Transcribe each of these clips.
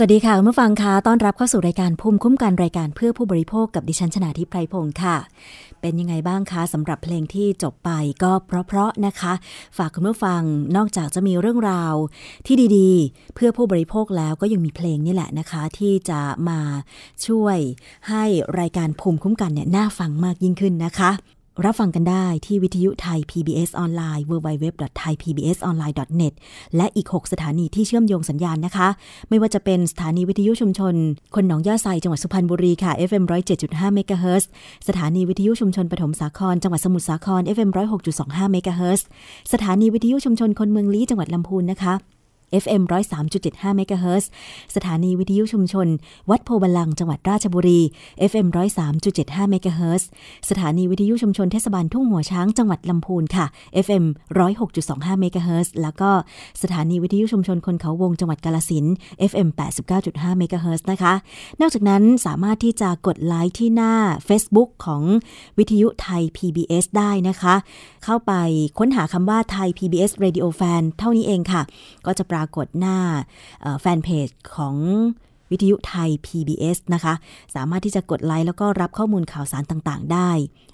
สวัสดีค่ะเมื่อฟังคะต้อนรับเข้าสู่รายการภูมิคุ้มกันรายการเพื่อผู้บริโภคกับดิฉันชนาทิพไพรพงศ์ค่ะ เป็นยังไงบ้างคะสำหรับเพลงที่จบไปก็เพราะๆนะคะ ฝากคุณผู้ฟังนอกจากจะมีเรื่องราวที่ดีๆ เพื่อผู้บริโภคแล้วก็ยังมีเพลงนี่แหละนะคะ ที่จะมาช่วยให้รายการภูมิคุ้มกันเนี่ยน่าฟังมากยิ่งขึ้นนะคะ รับฟังกันได้ที่วิทยุไทย PBS ออนไลน์ www.thaipbsonline.net และอีก 6 สถานีที่เชื่อมโยงสัญญาณนะคะ ไม่ว่าจะเป็นสถานีวิทยุชุมชน คนหนองหญ้าไซจังหวัดสุพรรณบุรีค่ะ FM 107.5เมกะเฮิรตซ์สถานีวิทยุชุมชนปฐมสาคร จังหวัดสมุทรสาคร FM 106.25เมกะเฮิรตซ์สถานีวิทยุชุมชนคนเมืองลี้จังหวัดลำพูนนะคะ FM 103.75เมกะเฮิรตซ์สถานีวิทยุชุมชน วัดโพธิ์บัลลังก์จังหวัดราชบุรี FM 103.75เมกะเฮิรตซ์สถานีวิทยุชุมชนเทศบาลทุ่งหัวช้างจังหวัดลำพูนค่ะ FM 106.25เมกะเฮิรตซ์แล้วก็สถานีวิทยุชุมชนคนเขาวงจังหวัดกาลสิน FM 89.5เมกะเฮิรตซ์นะคะ นอกจากนั้นสามารถที่จะกดไลค์ที่หน้า Facebook ของวิทยุไทย PBS ได้นะคะ เข้าไปค้นหาคำว่าไทย PBS Radio Fan เท่านี้เองค่ะ ก็จะปรากฏหน้าแฟนเพจของวิทยุไทย PBS นะคะ สามารถที่จะกดไลค์แล้วก็รับข้อมูลข่าวสารต่างๆ ได้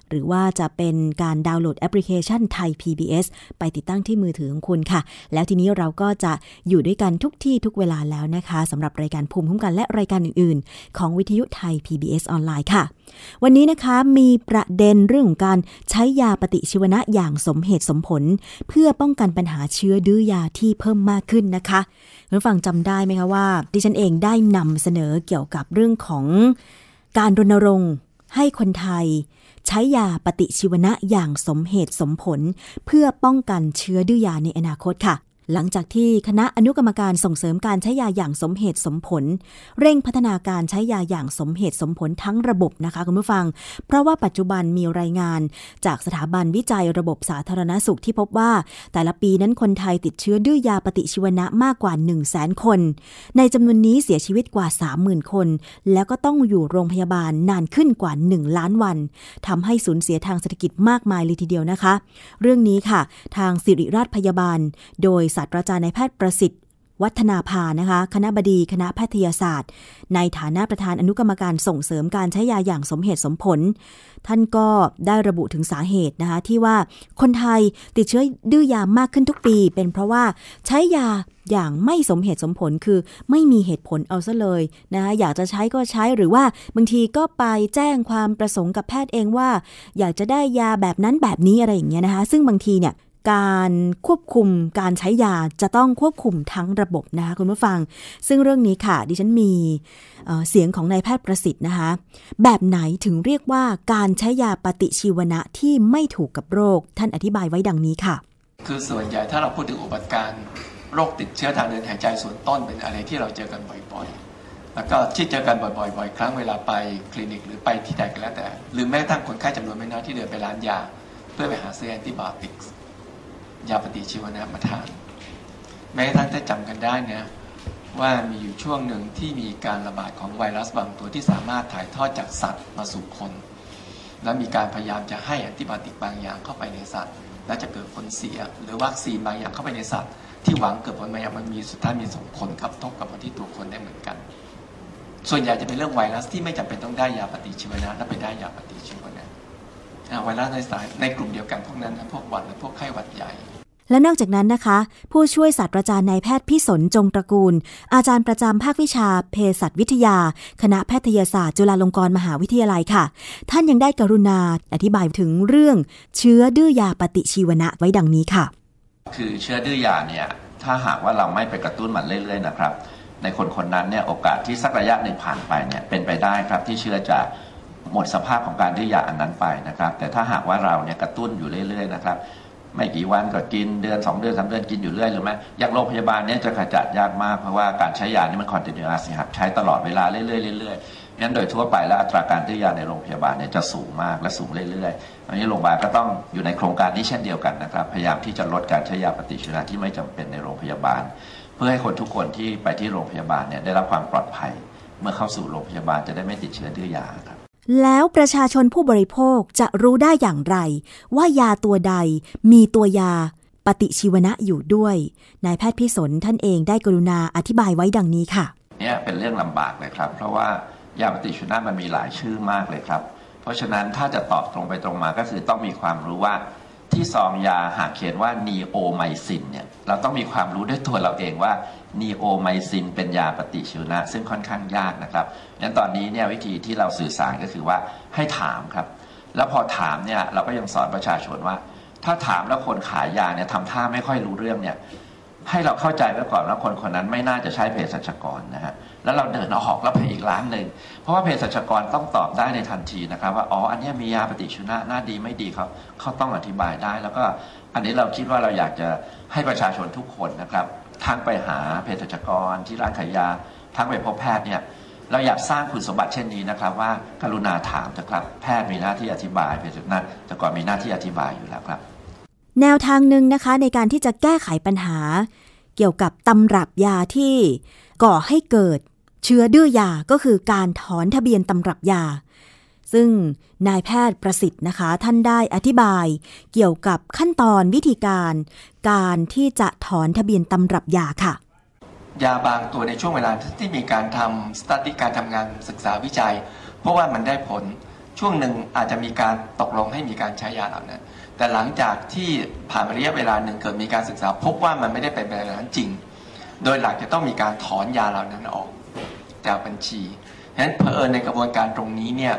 หรือว่าจะเป็นการดาวน์โหลดแอปพลิเคชันไทย PBS ไปติดตั้งที่มือถือของคุณค่ะ แล้วทีนี้เราก็จะอยู่ด้วยกันทุกที่ทุกเวลาแล้วนะคะสำหรับรายการภูมิคุ้มกันและรายการอื่น ๆ ของวิทยุไทย PBS ออนไลน์ค่ะ วันนี้นะคะมีประเด็นเรื่องของการใช้ยาปฏิชีวนะอย่างสมเหตุสมผล เพื่อป้องกันปัญหาเชื้อดื้อยาที่เพิ่มมากขึ้นนะคะคุณฟังจำได้ไหมคะว่า ดิฉันเองได้นำเสนอเกี่ยวกับเรื่องของการรณรงค์ให้คนไทย ใช้ยาปฏิชีวนะอย่างสมเหตุสมผล เพื่อป้องกันเชื้อดื้อยาในอนาคตค่ะ หลังจากที่คณะอนุกรรมการส่งเสริมการใช้ยาอย่างสมเหตุสมผล เร่งพัฒนาการใช้ยาอย่างสมเหตุสมผลทั้งระบบนะคะคุณผู้ฟัง เพราะว่าปัจจุบันมีรายงานจากสถาบันวิจัยระบบสาธารณสุขที่พบว่า แต่ละปีนั้นคนไทยติดเชื้อดื้อยาปฏิชีวนะมากกว่า 1 0 0 0 0แสนคน ในจำนวนนี้เสียชีวิตกว่า 30,000 คน แล้วก็ต้องอยู่โรงพยาบาลนานขึ้นกว่า 1 ล้านวันทำให้สูญเสียทางเศรษฐกิจมากมายเลยทีเดียวนะคะ เรื่องนี้ค่ะ ทางสิริราชพยาบาล โดยศาสตราจารย์นายแพทย์ประสิทธิ์ วัฒนาภานะคะ คณะบดีคณะแพทยศาสตร์ ในฐานะประธานอนุกรรมการส่งเสริมการใช้ยาอย่างสมเหตุสมผล ท่านก็ได้ระบุถึงสาเหตุนะคะ ที่ว่าคนไทยติดเชื้อดื้อยามากขึ้นทุกปี เป็นเพราะว่าใช้ยาอย่างไม่สมเหตุสมผลคือไม่มีเหตุผลเอาซะเลยนะคะอยากจะใช้ก็ใช้หรือว่าบางทีก็ไปแจ้งความประสงค์กับแพทย์เองว่า อยากจะได้ยาแบบนั้นแบบนี้อะไรอย่างเงี้ยนะคะ ซึ่งบางทีเนี่ย การควบคุมการใช้ยาจะต้องควบคุมทั้งระบบนะคะคุณผู้ฟัง ซึ่งเรื่องนี้ค่ะ ดิฉันมีเสียงของนายแพทย์ประสิทธิ์นะคะ แบบไหนถึงเรียกว่าการใช้ยาปฏิชีวนะที่ไม่ถูกกับโรค ท่านอธิบายไว้ดังนี้ค่ะ คือส่วนใหญ่ถ้าเราพูดถึงอุบัติการโรคติดเชื้อทางเดินหายใจส่วนต้นเป็นอะไรที่เราเจอกันบ่อยๆ แล้วก็ที่เจอกันบ่อยๆบ่อยครั้งเวลาไปคลินิกหรือไปที่ใดก็แล้วแต่ หรือแม้ทั้งคนไข้จำนวนไม่น้อยที่เดินไปร้านยา เพื่อไปหาซื้อแอนติบอติก ยาปฏิชีวนะมาทาน แม้ท่านจะจำกันได้นะว่ามีอยู่ช่วงหนึ่งที่มีการระบาดของไวรัสบางตัวที่สามารถถ่ายทอดจากสัตว์มาสู่คน และมีการพยายามจะให้แอนติบอติกบางอย่างเข้าไปในสัตว์ และจะเกิดผลเสีย หรือวัคซีนบางอย่างเข้าไปในสัตว์ ที่หวังเกิดผลบางอย่างมันมีสุดท้ายมีส่งผลกระทบกับมาที่ตัวคนได้เหมือนกัน ส่วนใหญ่จะเป็นเรื่องไวรัสที่ไม่จำเป็นต้องได้ยาปฏิชีวนะและไปได้ยาปฏิชีวนะไวรัสในสายในกลุ่มเดียวกันพวกนั้นพวกหวัดและพวกไข้หวัดใหญ่ และนอกจากนั้นนะคะ ผู้ช่วยศาสตราจารย์นายแพทย์พิสนจงตระกูล อาจารย์ประจำภาควิชาเภสัชวิทยา คณะแพทยศาสตร์จุฬาลงกรณ์มหาวิทยาลัยค่ะ ท่านยังได้กรุณาอธิบายถึงเรื่อง เชื้อดื้อยาปฏิชีวนะไว้ดังนี้ค่ะ คือเชื้อดื้อยาเนี่ยถ้าหากว่าเราไม่ไปกระตุ้นมันเรื่อยๆนะครับ ในคนคนนั้นเนี่ยโอกาสที่สักระยะหนึ่งผ่านไปเนี่ยเป็นไปได้ครับที่เชื้อจะหมดสภาพของการดื้อยาอันนั้นไปนะครับ แต่ถ้าหากว่าเราเนี่ยกระตุ้นอยู่เรื่อยๆนะครับ ไม่กี่วันก็กินเดือน 2 เดือนสาเดือนกินอยู่เรื่อยหรือไม่อย่างโรงพยาบาลเนี้ยจะขจัดยากมากเพราะว่าการใช้ยานี่มันคอนติเนียสครับใช้ตลอดเวลาเรื่อยๆเรื่อยๆงั้นโดยทั่วไปแล้วอัตราการตื้อยาในโรงพยาบาลเนี่ยจะสูงมากและสูงเรื่อยๆอันนี้โรงพยาบาลก็ต้องอยู่ในโครงการนี้เช่นเดียวกันนะครับพยายามที่จะลดการใช้ยาปฏิชีวนะที่ไม่จำเป็นในโรงพยาบาล เพื่อให้คนทุกคนที่ไปที่โรงพยาบาลเนี่ยได้รับความปลอดภัย เมื่อเข้าสู่โรงพยาบาลจะได้ไม่ติดเชื้อดื้อยาครับ แล้วประชาชนผู้บริโภคจะรู้ได้อย่างไร ว่ายาตัวใดมีตัวยาปฏิชีวนะอยู่ด้วยนายแพทย์พิสนท่านเองได้กรุณาอธิบายไว้ดังนี้ค่ะเนี่ยเป็นเรื่องลำบากเลยครับ เพราะว่ายาปฏิชีวนะมันมีหลายชื่อมากเลยครับ เพราะฉะนั้นถ้าจะตอบตรงไปตรงมาก็คือต้องมีความรู้ว่าที่ซองยาหากเขียนว่านีโอไมซินเนี่ยเราต้องมีความรู้ด้วยตัวเราเองว่า นีโอไมซินเป็นยาปฏิชีวนะ ซึ่งค่อนข้างยากนะครับงั้นตอนนี้เนี่ยวิธีที่เราสื่อสารก็คือว่าให้ถามครับ แล้วพอถามเนี่ยเราก็ยังสอนประชาชนว่า ถ้าถามแล้วคนขายยาเนี่ยทำท่าไม่ค่อยรู้เรื่องเนี่ยให้เราเข้าใจไว้ก่อนว่าคนคนนั้นไม่น่าจะใช่เภสัชกรนะฮะแล้วเราเดินออกแล้วไปอีกร้านหนึ่งเพราะว่าเภสัชกรต้องตอบได้ในทันทีนะครับ ว่าอ๋ออันนี้มียาปฏิชีวนะน่าดีไม่ดีเขาเขาต้องอธิบายได้ แล้วก็อันนี้เราคิดว่าเราอยากจะให้ประชาชนทุกคนนะครับ ทักไปหาเภสัชกรที่ร้านขายยา ทักไปพบแพทย์เนี่ยเราอยากสร้างคุณสมบัติเช่นนี้นะครับ ว่ากรุณาถามนะครับ แพทย์มีหน้าที่อธิบายเภสัชกรแต่ก่อนมีหน้าที่อธิบายอยู่แล้วครับ แนวทางหนึ่งนะคะในการที่จะแก้ไขปัญหา เกี่ยวกับตำรับยาที่ก่อให้เกิดเชื้อดื้อยาก็คือการถอนทะเบียนตำรับยา ซึ่งนายแพทย์ประสิทธิ์นะคะ ท่านได้อธิบายเกี่ยวกับขั้นตอนวิธีการ การที่จะถอนทะเบียนตำรับยาค่ะ ยาบางตัวในช่วงเวลาที่มีการทำสตัดดี้การทำงานศึกษาวิจัย เพราะว่ามันได้ผลช่วงหนึ่งอาจจะมีการตกลงให้มีการใช้ยาเหล่านั้น แต่หลังจากที่ผ่านระยะเวลาหนึ่งเกิดมีการศึกษา พบว่ามันไม่ได้เป็นแบบนั้นจริง โดยหลักจะต้องมีการถอนยาเหล่านั้นออกจากบัญชีฉะนั้นเพอเอิญในกระบวนการตรงนี้เนี่ย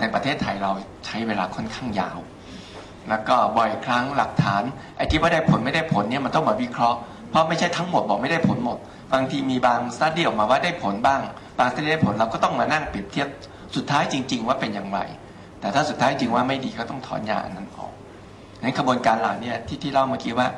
ในประเทศไทยเราใช้เวลาค่อนข้างยาว แล้วก็บ่อยครั้งหลักฐานไอ้ที่ว่าได้ผลไม่ได้ผลเนี่ยมันต้องมาวิเคราะห์เพราะไม่ใช่ทั้งหมดบอกไม่ได้ผลหมด บางทีมีบางสตัดดี้ออกมาว่าได้ผลบ้าง บางสตัดดี้ได้ผลเราก็ต้องมานั่งเปรียบเทียบสุดท้ายจริง ๆ ว่าเป็นอย่างไร แต่ถ้าสุดท้ายจริงว่าไม่ดีก็ต้องถอนยาอันนั้นออกนั้นกระบวนการเหล่าเนี้ที่ที่เล่าเมื่อกี้ว่า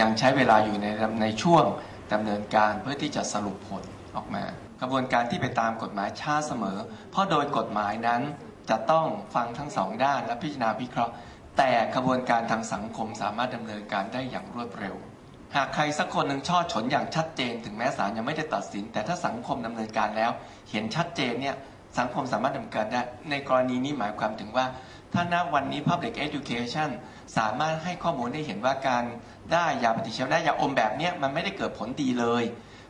ยังใช้เวลาอยู่ในในช่วงดำเนินการเพื่อที่จะสรุปผลออกมา กระบวนการที่ไปตามกฎหมายช้าเสมอ เพราะโดยกฎหมายนั้น จะต้องฟังทั้งสองด้านและพิจารณาวิเคราะห์ แต่กระบวนการทางสังคมสามารถดำเนินการได้อย่างรวดเร็ว หากใครสักคนหนึ่งช่อฉนอย่างชัดเจน ถึงแม้ศาลยังไม่ได้ตัดสิน แต่ถ้าสังคมดำเนินการแล้ว เห็นชัดเจนเนี่ยสังคมสามารถดำเนินการได้ ในกรณีนี้หมายความถึงว่า ถ้าณวันนี้ Public Education สามารถให้ข้อมูลได้เห็นว่าการได้ยาปฏิชีวนะยาอมแบบเนี้ยมันไม่ได้เกิดผลดีเลย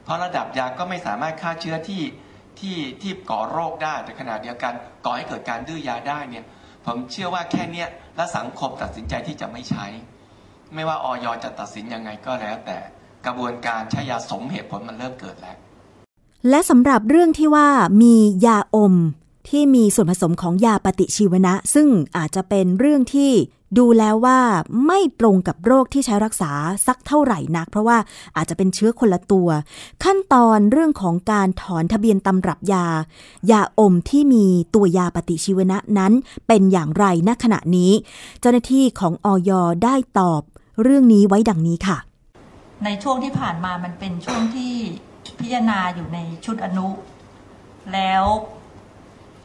เพราะระดับยาก็ไม่สามารถฆ่าเชื้อที่ ที่ที่ก่อโรคได้ แต่ขณะเดียวกันก่อให้เกิดการดื้อยาได้เนี่ยผมเชื่อว่าแค่เนี้ยและสังคมตัดสินใจที่จะไม่ใช้ ไม่ว่าออยจะตัดสินยังไงก็แล้ว แต่กระบวนการใช้ยาสมเหตุผลมันเริ่มเกิดแล้ว และสำหรับเรื่องที่ว่ามียาอม ที่มีส่วนผสมของยาปฏิชีวนะ ซึ่งอาจจะเป็นเรื่องที่ดูแล้วว่าไม่ตรงกับโรคที่ใช้รักษาสักเท่าไหร่นัก เพราะว่าอาจจะเป็นเชื้อคนละตัว ขั้นตอนเรื่องของการถอนทะเบียนตำรับยา ยาอมที่มีตัวยาปฏิชีวนะนั้นเป็นอย่างไรณขณะนี้ เจ้าหน้าที่ของออยได้ตอบเรื่องนี้ไว้ดังนี้ค่ะ ในช่วงที่ผ่านมามันเป็นช่วงที่พิจารณาอยู่ในชุดอนุ แล้ว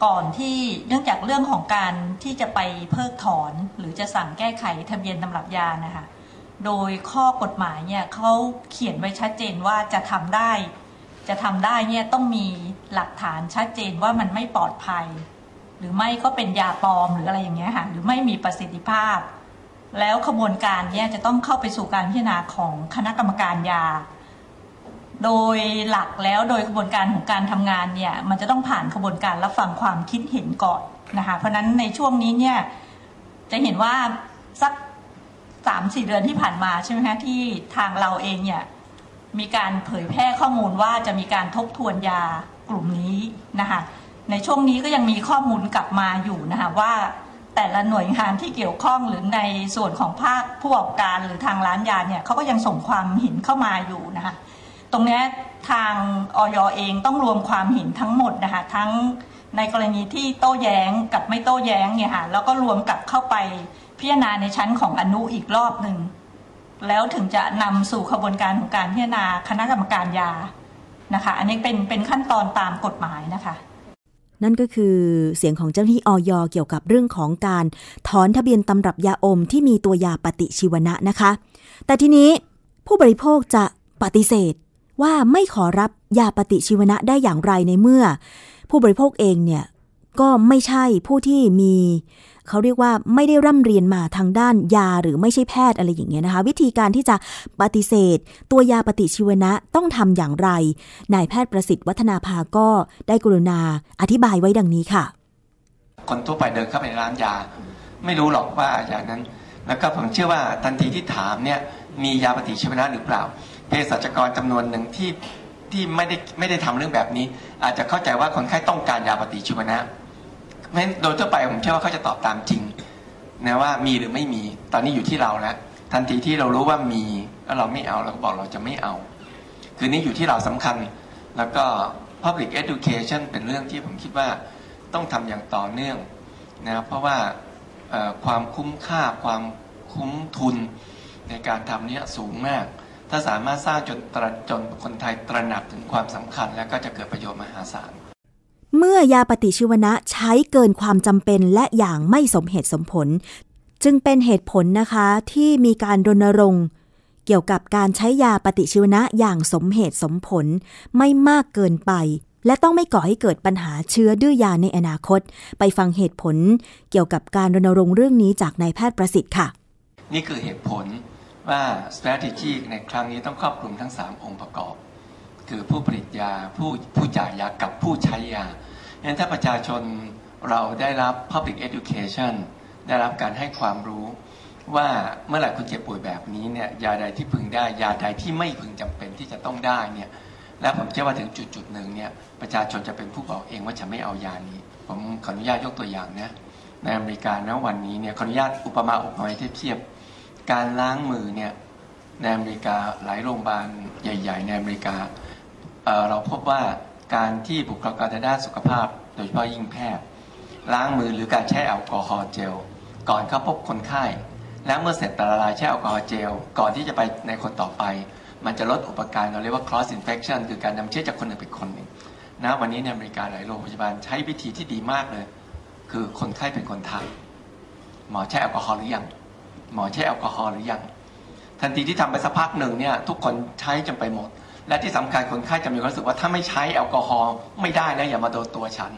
ก่อนที่เนื่องจากเรื่องของการที่จะไปเพิกถอน หรือจะสั่งแก้ไขทะเบียนตำรับยานะคะโดยข้อกฎหมายเนี่ยเขาเขียนไว้ชัดเจนว่าจะทำได้ จะทำได้เนี่ยต้องมีหลักฐานชัดเจนว่ามันไม่ปลอดภัย หรือไม่ก็เป็นยาปลอมหรืออะไรอย่างเงี้ยค่ะหรือไม่มีประสิทธิภาพ แล้วขบวนการเนี่ยจะต้องเข้าไปสู่การพิจารณาของคณะกรรมการยา โดยหลักแล้วโดยกระบวนการของการทำงานเนี่ยมันจะต้องผ่านกระบวนการรับฟังความคิดเห็นก่อนนะคะเพราะฉะนั้นในช่วงนี้เนี่ยจะเห็นว่าสักสามสี่เดือนที่ผ่านมาใช่ไหมคะที่ทางเราเองเนี่ยมีการเผยแพร่ข้อมูลว่าจะมีการทบทวนยากลุ่มนี้นะคะในช่วงนี้ก็ยังมีข้อมูลกลับมาอยู่นะคะว่าแต่ละหน่วยงานที่เกี่ยวข้องหรือในส่วนของภาคผู้ประกอบการหรือทางร้านยาเนี่ยเขาก็ยังส่งความเห็นเข้ามาอยู่นะคะ ตรงนี้ทางออยเองต้องรวมความเห็นทั้งหมดนะคะทั้งในกรณีที่โต้แย้งกับไม่โต้แย้งเนี่ยค่ะแล้วก็รวมกลับเข้าไปพิจารณาในชั้นของอนุอีกรอบหนึ่งแล้วถึงจะนำสู่ขบวนการของการพิจารณาคณะกรรมการยานะคะ อันนี้เป็นเป็นขั้นตอนตามกฎหมายนะคะนั่นก็คือเสียงของเจ้าหน้าที่ออยเกี่ยวกับเรื่องของการถอนทะเบียนตำรับยาอมที่มีตัวยาปฏิชีวนะนะคะ แต่ทีนี้ผู้บริโภคจะปฏิเสธ ว่าไม่ขอรับยาปฏิชีวนะได้อย่างไรในเมื่อ ผู้บริโภคเองเนี่ยก็ไม่ใช่ผู้ที่มีเขาเรียกว่าไม่ได้ร่ำเรียนมาทางด้านยาหรือไม่ใช่แพทย์อะไรอย่างเงี้ยนะคะ วิธีการที่จะปฏิเสธ ตัวยาปฏิชีวนะต้องทำอย่างไรนายแพทย์ประสิทธิ์วัฒนาภาก็ได้กรุณาอธิบายไว้ดังนี้ค่ะ คนทั่วไปเดินเข้าไปในร้านยา ไม่รู้หรอกว่ายานั้น แล้วก็ผมเชื่อว่าทันทีที่ถามเนี่ยมียาปฏิชีวนะหรือเปล่า เภสัชกรจำนวนหนึ่งที่ที่ไม่ได้ไม่ได้ทำเรื่องแบบนี้ อาจจะเข้าใจว่าคนไข้ต้องการยาปฏิชีวนะเพราะฉะนั้นโดยทั่วไปผมเชื่อว่าเขาจะตอบตามจริงนะว่ามีหรือไม่มีตอนนี้อยู่ที่เราแล้วทันทีที่เรารู้ว่ามีแล้วเราไม่เอาเราก็บอกเราจะไม่เอา คือนี่อยู่ที่เราสำคัญ แล้วก็ public education เป็นเรื่องที่ผมคิดว่าต้องทำอย่างต่อเนื่องนะเพราะว่าความคุ้มค่าความคุ้มทุนในการทำนี้สูงมาก ถ้าสามารถสร้างจนตระจนคนไทยตระหนักถึงความสำคัญ แล้วก็จะเกิดประโยชน์มหาศาลเมื่อยาปฏิชีวนะใช้เกินความจำเป็นและอย่างไม่สมเหตุสมผล จึงเป็นเหตุผลนะคะที่มีการรณรงค์เกี่ยวกับการใช้ยาปฏิชีวนะอย่างสมเหตุสมผลไม่มากเกินไป และต้องไม่ก่อให้เกิดปัญหาเชื้อดื้อยาในอนาคต ไปฟังเหตุผล เกี่ยวกับการรณรงค์เรื่องนี้จากนายแพทย์ประสิทธิ์ค่ะ นี่คือเหตุผล ว่า strategy ในครั้งนี้ต้องครอบคลุมทั้ง 3 องค์ประกอบ คือผู้ผลิตยาผู้ผู้จ่ายยากับผู้ใช้ยางั้นถ้าประชาชนเราได้รับ public education ได้รับการให้ความรู้ว่าเมื่อไหร่คุณเจ็บป่วยแบบนี้เนี่ยยาใดที่พึงได้ ยาใดที่ไม่พึงจำเป็นที่จะต้องได้เนี่ยและผมเชื่อว่าถึงจุดจุดหนึ่งเนี่ยประชาชนจะเป็นผู้บอกเองว่าจะไม่เอายานี้ ผมขออนุญาตยกตัวอย่างนะในอเมริกาณวันนี้เนี่ยขออนุญาตอุปมาอุปไมยเทียบ การล้างมือเนี่ยในอเมริกาหลายโรงพยาบาลใหญ่ ๆ ในอเมริกาเเราพบว่าการที่บุคลากรทางด้านสุขภาพ โดยเฉพาะยิ่งแพทย์ล้างมือหรือการใช้แอลกอฮอล์เจล ก่อนเข้าพบคนไข้และเมื่อเสร็จแต่ละลายใช้แอลกอฮอล์เจล ก่อนที่จะไปในคนต่อไป มันจะลดอุปการเราเรียกว่า cross infection คือการนำเชื้อจากคนหนึ่งไปคนหนึ่งนะวันนี้ในอเมริกาหลายโรงพยาบาลใช้วิธีที่ดีมากเลย คือคนไข้เป็นคนทำหมอใช้แอลกอฮอล์หรือยัง หมอใช้แอลกอฮอล์หรือยังทันทีที่ทำไปสักพักหนึ่งเนี่ยทุกคนใช้จนไปหมด และที่สำคัญคนไข้จะมีความรู้สึกว่าถ้าไม่ใช้แอลกอฮอล์ไม่ได้นะอย่ามาโดนตัวฉัน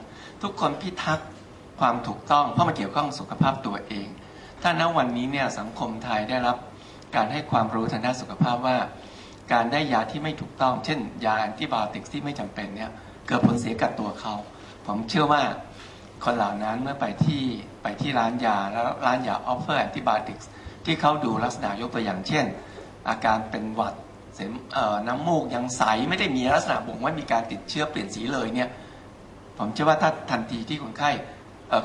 ทุกคนพิทักษ์ความถูกต้องเพราะมันเกี่ยวข้องสุขภาพตัวเอง ถ้าณวันนี้เนี่ยสังคมไทยได้รับการให้ความรู้ทางด้านสุขภาพว่า การได้ยาที่ไม่ถูกต้อง เช่น ยาแอนติบาติกที่ไม่จำเป็นเนี่ยเกิดผลเสียกับตัวเขาผมเชื่อว่าคนเหล่านั้นเมื่อไปที่ไปที่ร้านยาแล้วร้านยา offer antibiotic ที่เขาดูลักษณะยกตัวอย่างเช่น อาการเป็นหวัดเสมหะเอ่อน้ำมูกยังใสไม่ได้มีลักษณะบ่งว่ามีการติดเชื้อเปลี่ยนสีเลยเนี่ยผมเชื่อว่าถ้าทันทีที่คนไข้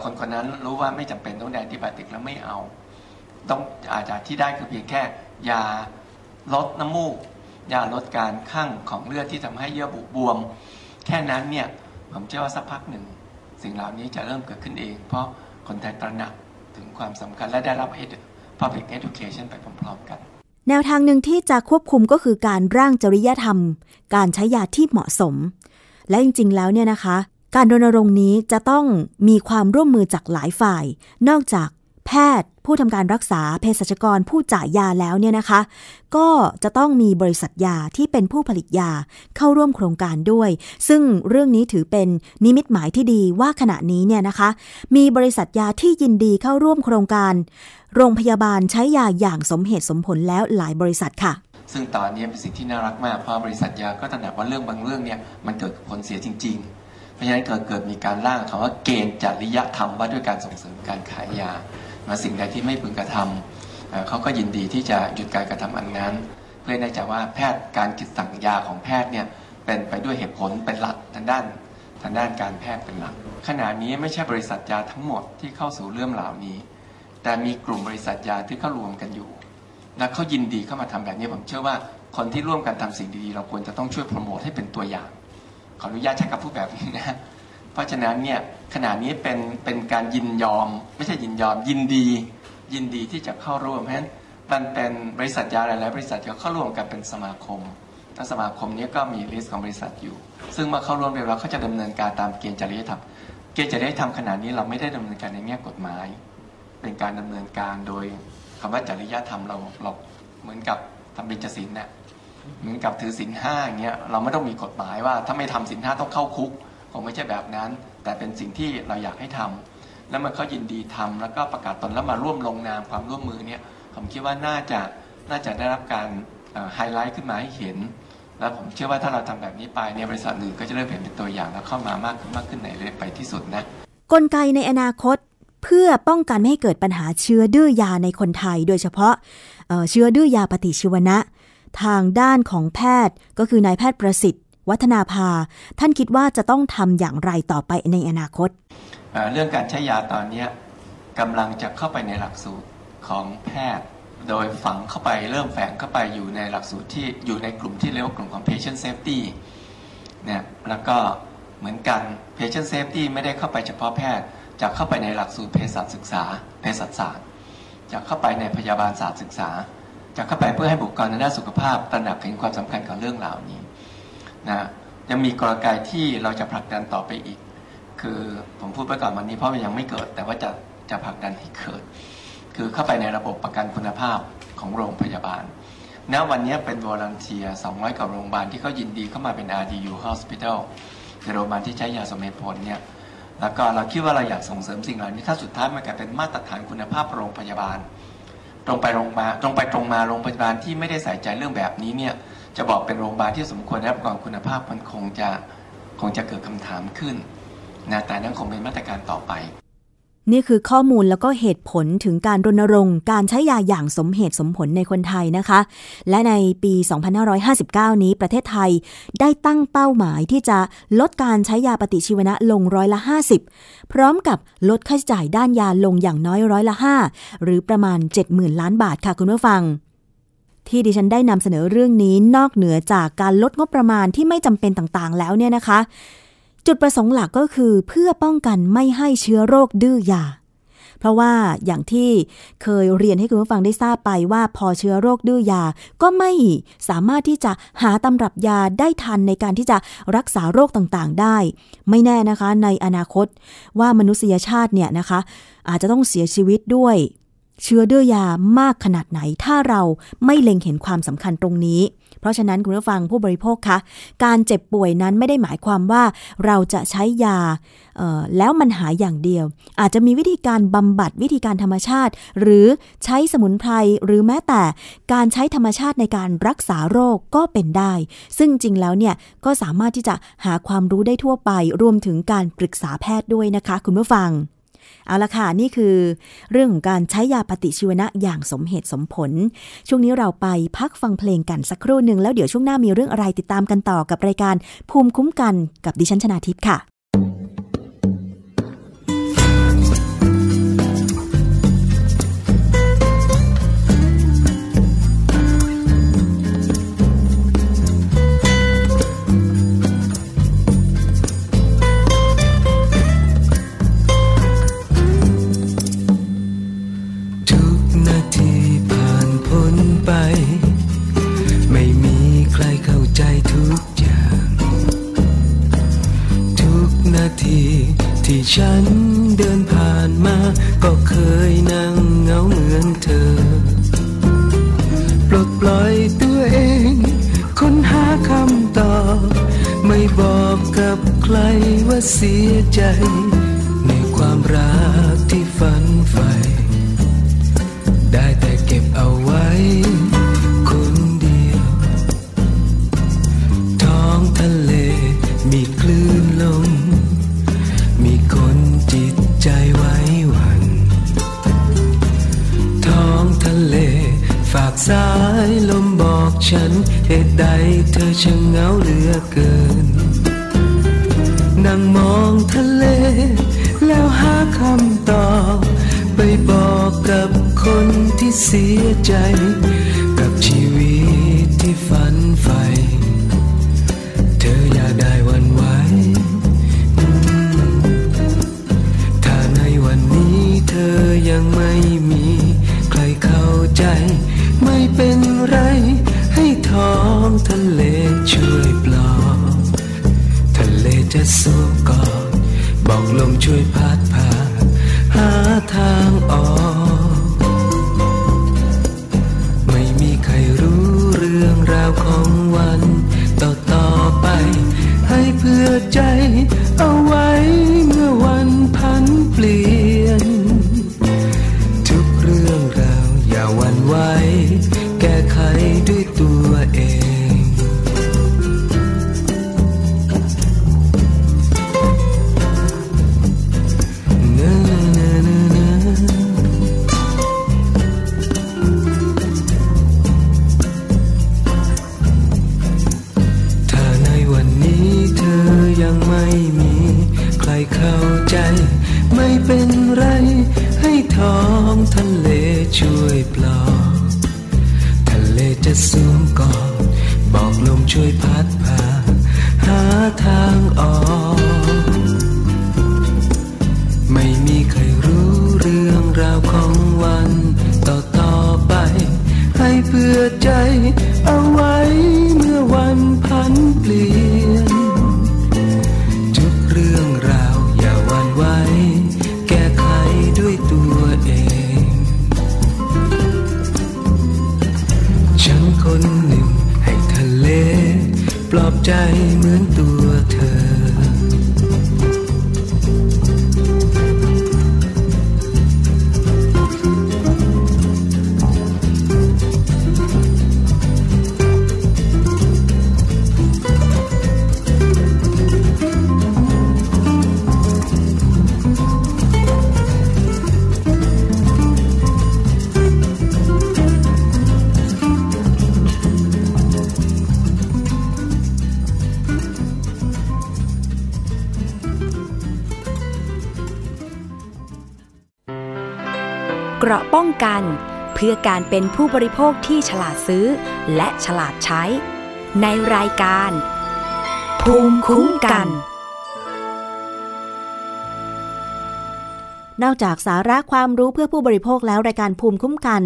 คนคนนั้นรู้ว่าไม่จำเป็นต้องได้ antibiotic แล้วไม่เอา ต้องอาจจะที่ได้คือเพียงแค่ ยาลดน้ำมูก ยาลดการข้างของเลือดที่ทำให้เยื่อบุบวม แค่นั้นเนี่ยผมเชื่อว่าสักพักหนึ่ง สิ่งเหล่านี้จะเริ่มเกิดขึ้นเอง เพราะคนไทยตระหนักถึงความสำคัญและได้รับ edu- public education ไปพร้อมๆกัน แนวทางหนึ่งที่จะควบคุมก็คือการร่างจริยธรรม การใช้ยาที่เหมาะสม และจริงๆ แล้วเนี่ยนะคะ การรณรงค์นี้จะต้องมีความร่วมมือจากหลายฝ่าย นอกจาก แพทย์ผู้ทำการรักษาเภสัชกรผู้จ่ายยาแล้วเนี่ยนะคะ ก็จะต้องมีบริษัทยาที่เป็นผู้ผลิตยาเข้าร่วมโครงการด้วย ซึ่งเรื่องนี้ถือเป็นนิมิตหมายที่ดีว่าขณะนี้เนี่ยนะคะ มีบริษัทยาที่ยินดีเข้าร่วมโครงการ โรงพยาบาลใช้ยาอย่างสมเหตุสมผลแล้วหลายบริษัทค่ะซึ่งตอนนี้เป็นสิ่งที่น่ารักมากเพราะบริษัทยาก็ตระหนักว่าเรื่องบางเรื่องเนี่ยมันเกิดผลเสียจริง ๆ เพราะฉะนั้นเกิดเกิดมีการร่างคำว่าเกณฑ์จริยธรรมว่าด้วยการส่งเสริมการขายยามา สิ่งใดที่ไม่พึงกระทำเอ่อเขาก็ยินดีที่จะหยุดการกระทำอันนั้น เพื่อให้แน่ใจว่าแพทย์การกิจสั่งยาของแพทย์เนี่ยเป็นไปด้วยเหตุผลเป็นหลักทางด้านทางด้านการแพทย์เป็นหลัก ขณะนี้ไม่ใช่บริษัทยาทั้งหมดที่เข้าสู่เรื่องเหล่านี้ แต่มีกลุ่มบริษัทยาที่เข้ารวมกันอยู่และเขายินดีเข้ามาทำแบบนี้ผมเชื่อว่าคนที่ร่วมกันทำสิ่งดีๆ เราควรจะต้องช่วยโปรโมทให้เป็นตัวอย่าง ขออนุญาตใช้คำพูดแบบนี้นะ ราะฉะนั้นเนี่ยขณะนี้เป็นเป็นการยินยอม ไม่ใช่ยินยอมยินดี ยินดีที่จะเข้าร่วมเพราะฉะนั้นมันเป็นบริษัทยาหลายๆบริษัทที่เข้าร่วมกันเป็นสมาคมและสมาคมนี้ก็มี list ของบริษัทอยู่ ซึ่งเมื่อเข้าร่วมเรียบร้อยเขาจะดำเนินการตามเกณฑ์จริยธรรมเกณฑ์จริยธรรมขณะนี้เราไม่ได้ดำเนินการในแง่กฎหมาย เป็นการดำเนินการโดยคำว่าจริยธรรมเราเราเหมือนกับทำเบญจศีลเนี่ยเหมือนกับถือศีลห้าอย่างเงี้ยเราไม่ต้องมีกฎหมายว่าถ้าไม่ทำศีลห้าต้องเข้าคุก คงไม่ใช่แบบนั้น แต่เป็นสิ่งที่เราอยากให้ทำแล้วมันเขายินดีทำแล้วก็ประกาศตนแล้วมาร่วมลงนามความร่วมมือเนี่ยผมคิดว่าน่าจะน่าจะได้รับการไฮไลท์ขึ้นมาให้เห็น แล้วผมเชื่อว่าถ้าเราทำแบบนี้ไปเนี่ยบริษัทอื่นก็จะเริ่มเห็นเป็นตัวอย่างแล้วเข้ามามากขึ้นมากขึ้นในเรื่อยไปที่สุดนะกลไกในอนาคตเพื่อป้องกันไม่ให้เกิดปัญหาเชื้อดื้อยาในคนไทย โดยเฉพาะเเชื้อดื้อยาปฏิชีวนะ ทางด้านของแพทย์ก็คือนายแพทย์ประสิทธิ์ วัฒนาภา ท่านคิดว่าจะต้องทำอย่างไรต่อไปในอนาคต เรื่องการใช้ยาตอนนี้กำลังจะเข้าไปในหลักสูตรของแพทย์ โดยฝังเข้าไปเริ่มแฝงเข้าไปอยู่ในหลักสูตรที่อยู่ในกลุ่มที่เรียกว่ากลุ่มของ patient safety เนี่ยแล้วก็เหมือนกัน patient safety ไม่ได้เข้าไปเฉพาะแพทย์ จะเข้าไปในหลักสูตรเภสัชศึกษาเภสัชศาสตร์ จะเข้าไปในพยาบาลศาสตร์ศึกษา จะเข้าไปเพื่อให้บุคลากรในด้านสุขภาพตระหนักถึงความสำคัญของเรื่องเหล่านี้ นะยังมีกลไกที่เราจะผลักดันต่อไปอีก คือผมพูดไปก่อนวันนี้เพราะมันยังไม่เกิด แต่ว่าจะจะผลักดันให้เกิด คือเข้าไปในระบบประกันคุณภาพของโรงพยาบาลณวันนี้เป็นวอลันเทีย200กว่าโรงพยาบาลที่เขายินดีเข้ามาเป็น RDU Hospital คือโรงพยาบาลที่ใช้ยาสมเหตุผลเนี่ยแล้วก็เราคิดว่าเราอยากส่งเสริมสิ่งเหล่านี้ถ้าสุดท้ายมันกลายเป็นมาตรฐานคุณภาพโรงพยาบาล ตรงไปโรงมาตรงไปตรงมาโรงพยาบาลที่ไม่ได้ใส่ใจเรื่องแบบนี้เนี่ย จะบอกเป็นโรงพยาบาลที่สมควรได้รับรองคุณภาพมันคงจะคงจะเกิดคำถามขึ้นนะแต่นั้นคงเป็นมาตรการต่อไป นี่คือข้อมูลแล้วก็เหตุผลถึงการรณรงค์การใช้ยาอย่างสมเหตุสมผลในคนไทยนะคะ และในปี 2559 นี้ประเทศไทยได้ตั้งเป้าหมายที่จะลดการใช้ยาปฏิชีวนะลงร้อยละ 50 พร้อมกับลดค่าใช้จ่ายด้านยาลงอย่างน้อยร้อยละ 5 หรือประมาณ 70,000 ล้านบาทค่ะคุณผู้ฟัง ที่ดิฉันได้นำเสนอเรื่องนี้นอกเหนือจากการลดงบประมาณที่ไม่จำเป็นต่างๆ แล้วเนี่ยนะคะ จุดประสงค์หลักก็คือเพื่อป้องกันไม่ให้เชื้อโรคดื้อยา เพราะว่าอย่างที่เคยเรียนให้คุณผู้ฟังได้ทราบไปว่าพอเชื้อโรคดื้อยา ก็ไม่สามารถที่จะหาตำรับยาได้ทันในการที่จะรักษาโรคต่างๆ ได้ ไม่แน่นะคะในอนาคตว่ามนุษยชาติเนี่ยนะคะ อาจจะต้องเสียชีวิตด้วย เชื้อดื้อยามากขนาดไหน ถ้าเราไม่เล็งเห็นความสำคัญตรงนี้ เพราะฉะนั้นคุณผู้ฟังผู้บริโภคคะ การเจ็บป่วยนั้นไม่ได้หมายความว่าเราจะใช้ยาแล้วมันหายอย่างเดียว อาจจะมีวิธีการบำบัดวิธีการธรรมชาติ หรือใช้สมุนไพรหรือแม้แต่การใช้ธรรมชาติในการรักษาโรคก็เป็นได้ ซึ่งจริงแล้วเนี่ยก็สามารถที่จะหาความรู้ได้ทั่วไป รวมถึงการปรึกษาแพทย์ด้วยนะคะ คุณผู้ฟัง เอาละค่ะ นี่คือเรื่องของการใช้ยาปฏิชีวนะอย่างสมเหตุสมผล ช่วงนี้เราไปพักฟังเพลงกันสักครู่หนึ่งแล้วเดี๋ยวช่วงหน้ามีเรื่องอะไรติดตามกันต่อกับรายการภูมิคุ้มกันกับดิฉันชนาทิพย์ค่ะ ที ที่ฉันเดินผ่านมา ก็เคยนั่งเหงาเหมือนเธอ ปลดปล่อยตัวเอง ค้นหาคำตอบ ไม่บอกกับใครว่าเสียใจ ในความรักที่ฝันใฝ่ สายลมบอกฉันเหตุใดเธอช่างเหงาเหลือเกิน นั่งมองทะเล แล้วหาคำตอบ ไปบอกกับคนที่เสียใจ กับชีวิตที่ฝันใฝ่ ช่วยปลอบทะเลจะสู้กอดบอกลมช่วยพัด เรื่องราวของวันต่อต่อไปใจ เอาไว้เมื่อวันพันเปลี่ยนทุกเรื่องราวอย่าวันไว้ แก้ไขด้วยตัวเอง ฉันคนหนึ่งให้ทะเล ปลอบใจเหมือนตัว เพื่อการเป็นผู้บริโภคที่ฉลาดซื้อ และฉลาดใช้ ในรายการ ภูมิคุ้มกัน นอกจากสาระความรู้เพื่อผู้บริโภคแล้วรายการภูมิคุ้มกัน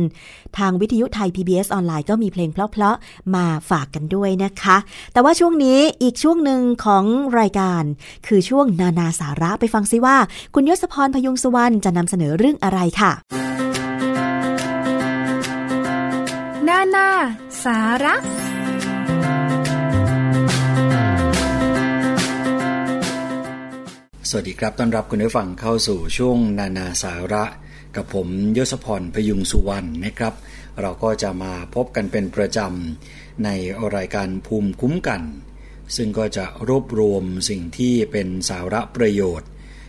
ทางวิทยุไทย PBS ออนไลน์ก็มีเพลงเพลาะๆ มาฝากกันด้วยนะคะ แต่ว่าช่วงนี้อีกช่วงหนึ่งของรายการ คือช่วงนานาสาระไปฟังซิว่า คุณยศพรพยุงสุวรรณจะนำเสนอเรื่องอะไรค่ะ นา สาระ สวัสดีครับต้อนรับคุณผู้ฟังเข้าสู่ช่วงนานาสาระ กับผมยศพรพยุงสุวรรณนะครับ เราก็จะมาพบกันเป็นประจำในรายการภูมิคุ้มกัน ซึ่งก็จะรวบรวมสิ่งที่เป็นสาระประโยชน์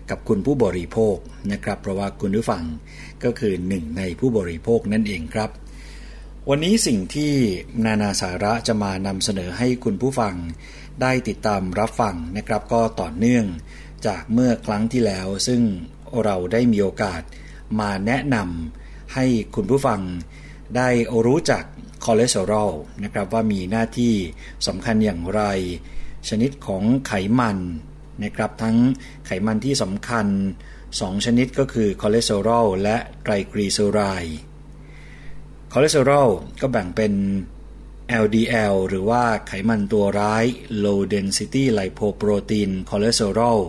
กับคุณผู้บริโภคนะครับ เพราะว่าคุณผู้ฟังก็คือหนึ่งในผู้บริโภคนั่นเองครับ วันนี้สิ่งที่นานาสาระจะมานำเสนอให้คุณผู้ฟัง ได้ติดตามรับฟังนะครับก็ต่อเนื่องจากเมื่อครั้งที่แล้ว ซึ่งเราได้มีโอกาสมาแนะนำให้คุณผู้ฟัง ได้รู้จักคอเลสเตอรอลนะครับว่ามีหน้าที่สำคัญอย่างไร ชนิดของไขมันนะครับทั้งไขมันที่สำคัญ 2 ชนิดก็คือคอเลสเตอรอลและไตรกลีเซอไรด์ คอเลสเตอรอลก็แบ่งเป็น LDL หรือว่าไขมันตัวร้าย low density lipoprotein cholesterol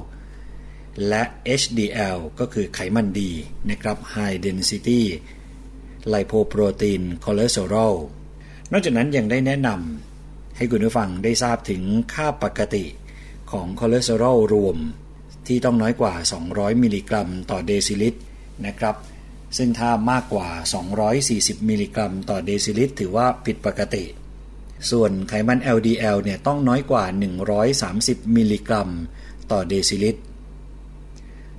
และ HDL ก็คือไขมันดีนะครับ high density lipoprotein cholesterol นอกจากนั้นยังได้แนะนำให้คุณผู้ฟังได้ทราบถึงค่าปกติของคอเลสเตอรอลรวม ที่ต้องน้อยกว่า 200 มิลลิกรัมต่อเดซิลิตรนะครับ ซึ่งถ้ามากกว่า 240 มิลลิกรัมต่อเดซิลิตร ถือว่าผิดปกติ ส่วนไขมัน LDL เนี่ยต้องน้อยกว่า 130 มิลลิกรัมต่อเดซิลิตร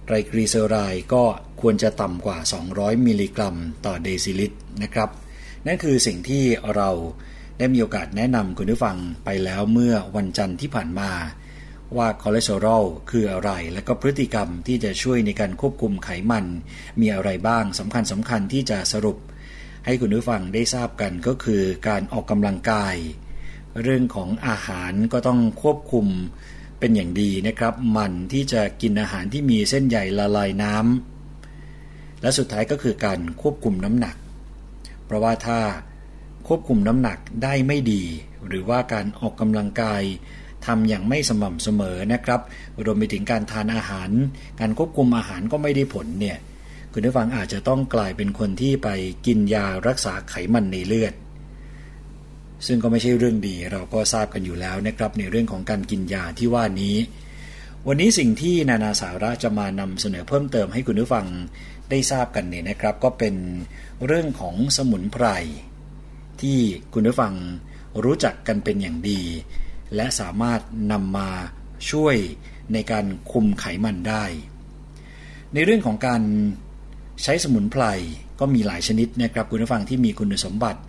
ไตรกลีเซอไรด์ก็ควรจะต่ำกว่า 200 มิลลิกรัมต่อเดซิลิตรนะครับ นั่นคือสิ่งที่เราได้มีโอกาสแนะนำคุณผู้ฟังไปแล้วเมื่อวันจันทร์ที่ผ่านมา ว่าคอเลสเตอรอลคืออะไร และก็พฤติกรรมที่จะช่วยในการควบคุมไขมัน มีอะไรบ้างสำคัญสำคัญที่จะสรุป ให้คุณผู้ฟังได้ทราบกันก็คือการออกกำลังกาย เรื่องของอาหารก็ต้องควบคุมเป็นอย่างดีนะครับ มันที่จะกินอาหารที่มีเส้นใหญ่ละลายน้ำและสุดท้ายก็คือการควบคุมน้ำหนัก เพราะว่าถ้าควบคุมน้ำหนักได้ไม่ดี หรือว่าการออกกำลังกาย ทำอย่างไม่สม่ำเสมอนะครับรวมไปถึงการทานอาหาร การควบคุมอาหารก็ไม่ได้ผลเนี่ยคุณผู้ฟังอาจจะต้องกลายเป็นคนที่ไปกินยารักษาไขมันในเลือด ซึ่งก็ไม่ใช่เรื่องดีเราก็ทราบกันอยู่แล้วนะครับ ในเรื่องของการกินยาที่ว่านี้ วันนี้สิ่งที่นานาสาระจะมานำเสนอเพิ่มเติมให้คุณผู้ฟังได้ทราบกันเนี่ยนะครับ ก็เป็นเรื่องของสมุนไพรที่คุณผู้ฟังรู้จักกันเป็นอย่างดี และสามารถนำมาช่วยในการคุมไขมันได้ ในเรื่องของการใช้สมุนไพรก็มีหลายชนิดนะครับคุณผู้ฟังที่มีคุณสมบัติ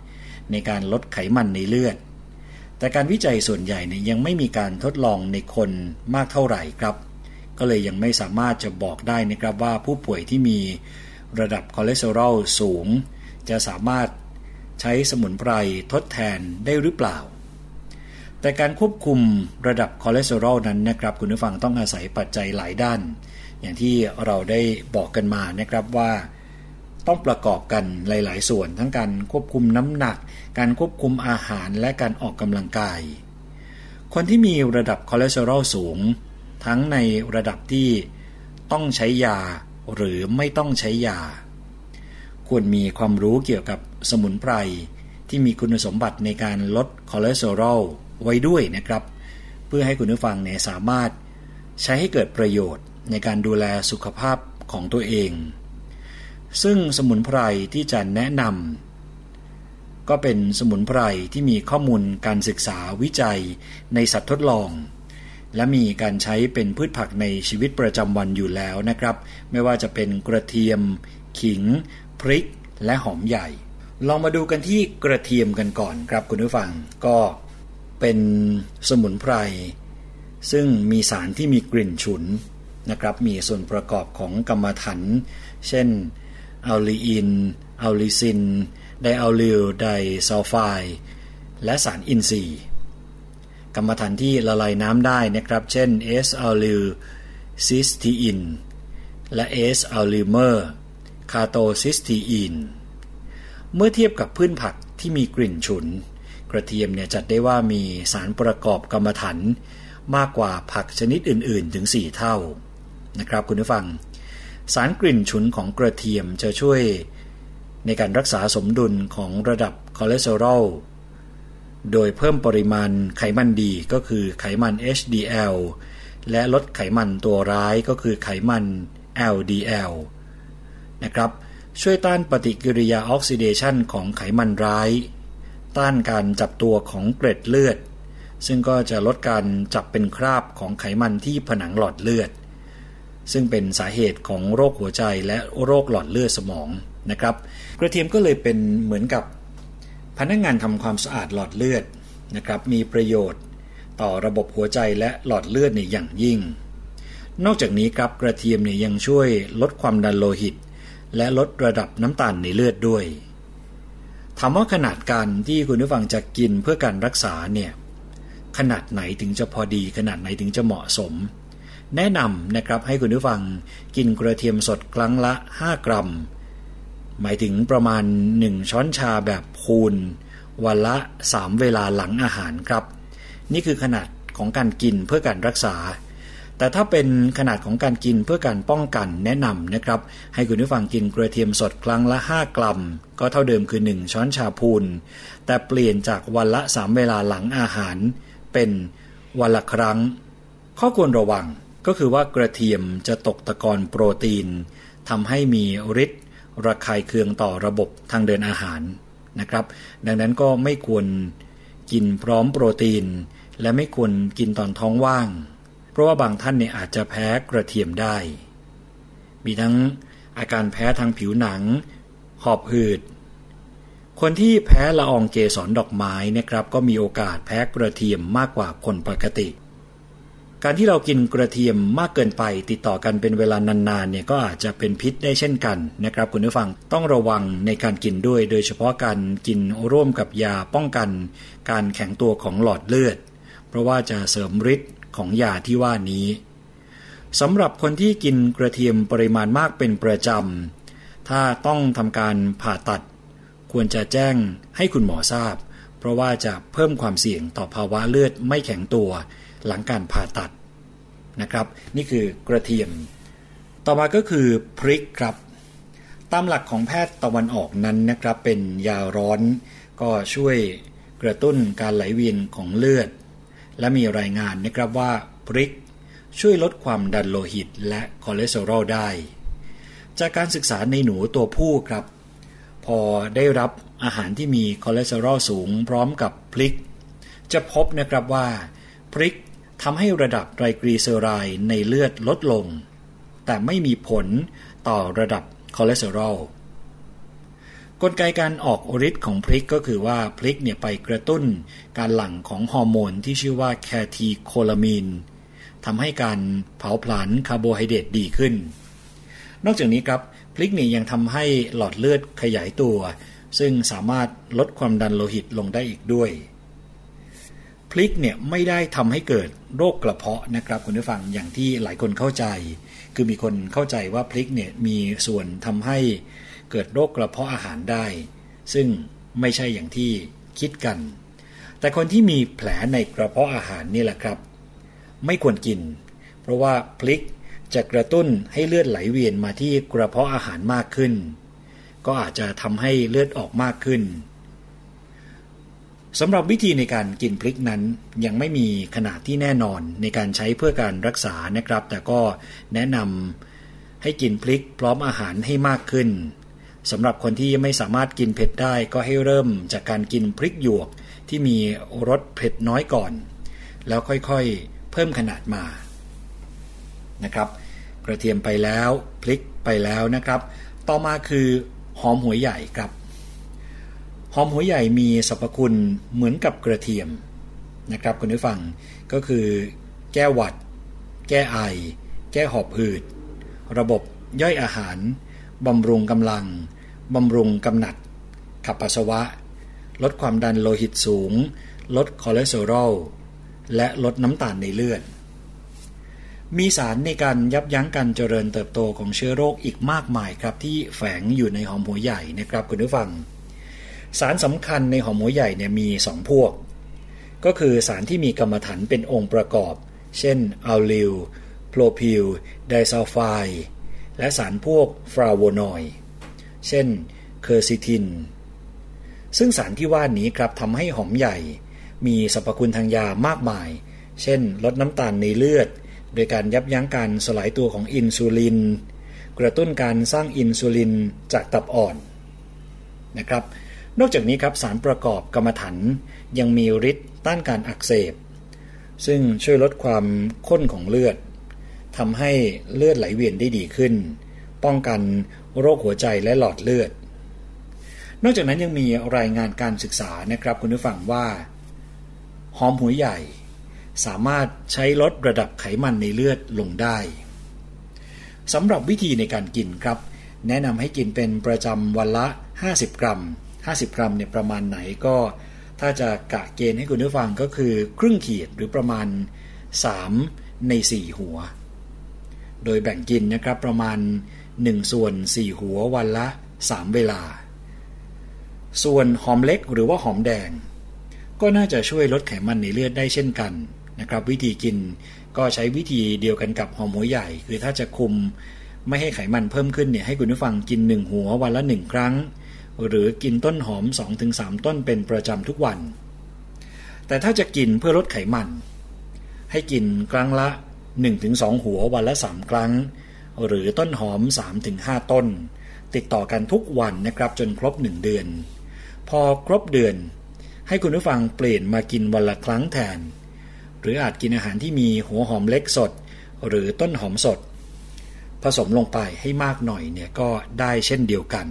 ในการลดไขมันในเลือด แต่การวิจัยส่วนใหญ่เนี่ยยังไม่มีการทดลองในคนมากเท่าไหร่ครับ ก็เลยยังไม่สามารถจะบอกได้นะครับว่าผู้ป่วยที่มีระดับคอเลสเตอรอลสูง จะสามารถใช้สมุนไพรทดแทนได้หรือเปล่า แต่การควบคุมระดับคอเลสเตอรอลนั้นนะครับคุณผู้ฟังต้องอาศัยปัจจัยหลายด้าน อย่างที่เราได้บอกกันมานะครับว่าต้องประกอบกันหลาย ๆ ส่วน ทั้งการควบคุมน้ำหนัก การควบคุมอาหารและการออกกำลังกาย คนที่มีระดับคอเลสเตอรอลสูง ทั้งในระดับที่ต้องใช้ยาหรือไม่ต้องใช้ยา ควรมีความรู้เกี่ยวกับสมุนไพรที่มีคุณสมบัติในการลดคอเลสเตอรอล ไว้ด้วยนะครับ เพื่อให้คุณผู้ฟังเนี่ยสามารถใช้ให้เกิดประโยชน์ในการดูแลสุขภาพของตัวเอง ซึ่งสมุนไพรที่จะแนะนำก็เป็นสมุนไพรที่มีข้อมูลการศึกษาวิจัยในสัตว์ทดลอง และมีการใช้เป็นพืชผักในชีวิตประจำวันอยู่แล้วนะครับ ไม่ว่าจะเป็นกระเทียม ขิง พริก และหอมใหญ่ ลองมาดูกันที่กระเทียมกันก่อนครับคุณผู้ฟังก็ เป็นสมุนไพร ซึ่งมีสารที่มีกลิ่นฉุนนะครับ มีส่วนประกอบของกำมะถันเช่น alliin allicin diallyl disulfide และสารอินทรีย์กำมะถันที่ละลายน้ำได้นะครับ เช่น S-allyl cysteine และ S-allylmercaptocysteine เมื่อเทียบกับพืชผักที่มีกลิ่นฉุน กระเทียมเนี่ยจัดได้ว่ามีสารประกอบกำมะถันมากกว่าผักชนิดอื่นๆ ถึง 4 เท่านะครับคุณผู้ฟัง สารกลิ่นฉุนของกระเทียมจะช่วยในการรักษาสมดุลของระดับคอเลสเตอรอลโดยเพิ่มปริมาณไขมันดีก็คือไขมัน HDL และลดไขมันตัวร้ายก็คือไขมัน LDL นะครับ ช่วยต้านปฏิกิริยาออกซิเดชันของไขมันร้าย ต้านการจับตัวของเกล็ดเลือด ซึ่งก็จะลดการจับเป็นคราบของไขมันที่ผนังหลอดเลือด ซึ่งเป็นสาเหตุของโรคหัวใจและโรคหลอดเลือดสมองนะครับ กระเทียมก็เลยเป็นเหมือนกับพนักงงานทำความสะอาดหลอดเลือดนะครับมีประโยชน์ต่อระบบหัวใจและหลอดเลือดในอย่างยิ่ง นอกจากนี้ครับกระเทียมเนี่ยยังช่วยลดความดันโลหิต และลดระดับน้ำตาลในเลือดด้วย ถามว่าขนาดการที่คุณผู้ฟังจะกินเพื่อการรักษาเนี่ยขนาดไหนถึงจะพอดี ขนาดไหนถึงจะเหมาะสม แนะนำนะครับให้คุณผู้ฟังกินกระเทียมสดครั้งละ 5 กรัม หมายถึงประมาณ 1 ช้อนชาแบบคูณ วันละ 3 เวลาหลังอาหารครับ นี่คือขนาดของการกินเพื่อการรักษา แต่ถ้าเป็นขนาดของการกินเพื่อการป้องกันแนะนำนะครับ ให้คุณผู้ฟังกินกระเทียมสดครั้งละ 5 กรัม ก็เท่าเดิมคือ 1 ช้อนชาพูน แต่เปลี่ยนจากวันละ 3 เวลาหลังอาหาร เป็นวันละครั้ง ข้อควรระวังก็คือว่ากระเทียมจะตกตะกอนโปรตีนทำให้มีฤทธิ์ระคายเคืองต่อระบบทางเดินอาหารนะครับ ดังนั้นก็ไม่ควรกินพร้อมโปรตีน และไม่ควรกินตอนท้องว่าง ราะว่าบางท่านเนี่ยอาจจะแพ้กระเทียมได้ มีทั้งอาการแพ้ทางผิวหนัง หอบหืด คนที่แพ้ละอองเกสรดอกไม้นะครับ ก็มีโอกาสแพ้กระเทียมมากกว่าคนปกติ การที่เรากินกระเทียมมากเกินไปติดต่อกันเป็นเวลานานๆเนี่ยก็อาจจะเป็นพิษได้เช่นกันนะครับคุณผู้ฟังต้องระวังในการกินด้วย โดยเฉพาะการกินร่วมกับยาป้องกัน การแข็งตัวของหลอดเลือด เพราะว่าจะเสริมฤทธิ์ ของยาที่ว่านี้สำหรับคนที่กินกระเทียมปริมาณมากเป็นประจำ ถ้าต้องทำการผ่าตัด ควรจะแจ้งให้คุณหมอทราบ เพราะว่าจะเพิ่มความเสี่ยงต่อภาวะเลือดไม่แข็งตัวหลังการผ่าตัดนะครับ นี่คือกระเทียม ต่อมาก็คือพริกครับ ตามหลักของแพทย์ตะวันออกนั้นนะครับเป็นยาร้อน ก็ช่วยกระตุ้นการไหลเวียนของเลือด และมีรายงานนะครับว่าพริกช่วยลดความดันโลหิตและคอเลสเตอรอลได้ จากการศึกษาในหนูตัวผู้ครับ พอได้รับอาหารที่มีคอเลสเตอรอลสูงพร้อมกับพริก จะพบนะครับว่าพริกทำให้ระดับไตรกลีเซอไรด์ในเลือดลดลง แต่ไม่มีผลต่อระดับคอเลสเตอรอล กลไกการออกฤทธิ์ของพริกก็คือว่าพริกเนี่ยไปกระตุ้นการหลั่งของฮอร์โมนที่ชื่อว่า catecholamine ทำให้การเผาผลาญคาร์โบไฮเดรตดีขึ้น นอกจากนี้ครับพริกเนี่ยังทำให้หลอดเลือดขยายตัว ซึ่งสามารถลดความดันโลหิตลงได้อีกด้วยพริกเนี่ยไม่ได้ทำให้เกิดโรคกระเพาะนะครับคุณผู้ฟังอย่างที่หลายคนเข้าใจ คือมีคนเข้าใจว่าพริกเนี่ยมีส่วนทำให้ เกิดโรคกระเพาะอาหารได้ ซึ่งไม่ใช่อย่างที่คิดกัน แต่คนที่มีแผลในกระเพาะอาหารนี่แหละครับ ไม่ควรกิน เพราะว่าพลิกจะกระตุ้นให้เลือดไหลเวียนมาที่กระเพาะอาหารมากขึ้น ก็อาจจะทำให้เลือดออกมากขึ้นสำหรับวิธีในการกินพริกนั้นยังไม่มีขนาดที่แน่นอนในการใช้เพื่อการรักษานะครับ แต่ก็แนะนำให้กินพริกพร้อมอาหารให้มากขึ้น สำหรับคนที่ไม่สามารถกินเผ็ดได้ก็ให้เริ่มจากการกินพริกหยวกที่มีรสเผ็ดน้อยก่อน แล้วค่อยๆ เพิ่มขนาดมานะครับ กระเทียมไปแล้วพริกไปแล้วนะครับ ต่อมาคือหอมหัวใหญ่ครับ หอมหัวใหญ่มีสรรพคุณเหมือนกับกระเทียมนะครับคุณผู้ฟังก็คือ แก้หวัด แก้ไอ แก้หอบหืด ระบบย่อยอาหารบำรุงกำลัง บำรุงกำหนัด ขับปัสสาวะ ลดความดันโลหิตสูง ลดคอเลสเตอรอล และลดน้ำตาลในเลือด มีสารในการยับยั้งการเจริญเติบโตของเชื้อโรคอีกมากมายครับที่แฝงอยู่ในหอมหัวใหญ่นะครับคุณผู้ฟัง สารสำคัญในหอมหัวใหญ่เนี่ยมีสองพวก ก็คือสารที่มีกำมะถันเป็นองค์ประกอบ เช่น allyl propyl disulfide และสารพวกฟลาโวนอยด์ เช่น quercetin ซึ่งสารที่ว่านี้ครับทำให้หอมใหญ่ มีสรรพคุณทางยามากมาย เช่น ลดน้ำตาลในเลือด โดยการยับยั้งการสลายตัวของอินซูลิน กระตุ้นการสร้างอินซูลินจากตับอ่อนนะครับ นอกจากนี้ครับสารประกอบกำมะถันยังมีฤทธิ์ต้านการอักเสบ ซึ่งช่วยลดความข้นของเลือดทำให้เลือดไหลเวียนได้ดีขึ้น ป้องกัน โรคหัวใจและหลอดเลือด นอกจากนั้นยังมีรายงานการศึกษานะครับคุณผู้ฟังว่า หอมหัวใหญ่ สามารถใช้ลดระดับไขมันในเลือดลงได้สำหรับวิธีในการกินครับ แนะนำให้กินเป็นประจำวันละ 50 กรัม 50 กรัมเนี่ยประมาณไหนก็ ถ้าจะกะเกณฑ์ให้คุณผู้ฟังก็คือครึ่งขีดหรือประมาณ 3 ใน 4 หัว โดยแบ่งกินนะครับประมาณ 1ส่วน4หัววันละ3เวลา ส่วนหอมเล็กหรือว่าหอมแดง ก็น่าจะช่วยลดไขมันในเลือดได้เช่นกันนะครับ วิธีกินก็ใช้วิธีเดียวกันกับหอมหัวใหญ่ คือถ้าจะคุมไม่ให้ไขมันเพิ่มขึ้นเนี่ยให้คุณผู้ฟังกิน 1 หัววันละ 1 ครั้ง หรือกินต้นหอม 2-3 ต้นเป็นประจำทุกวัน แต่ถ้าจะกินเพื่อลดไขมัน ให้กินครั้งละ 1-2 หัววันละ 3 ครั้ง หรือต้นหอม 3-5 ต้น ติดต่อกันทุกวันนะครับจนครบ 1 เดือน พอครบเดือน ให้คุณผู้ฟังเปลี่ยนมากินวันละครั้งแทน หรืออาจกินอาหารที่มีหัวหอมเล็กสด หรือต้นหอมสด ผสมลงไปให้มากหน่อยเนี่ยก็ได้เช่นเดียวกัน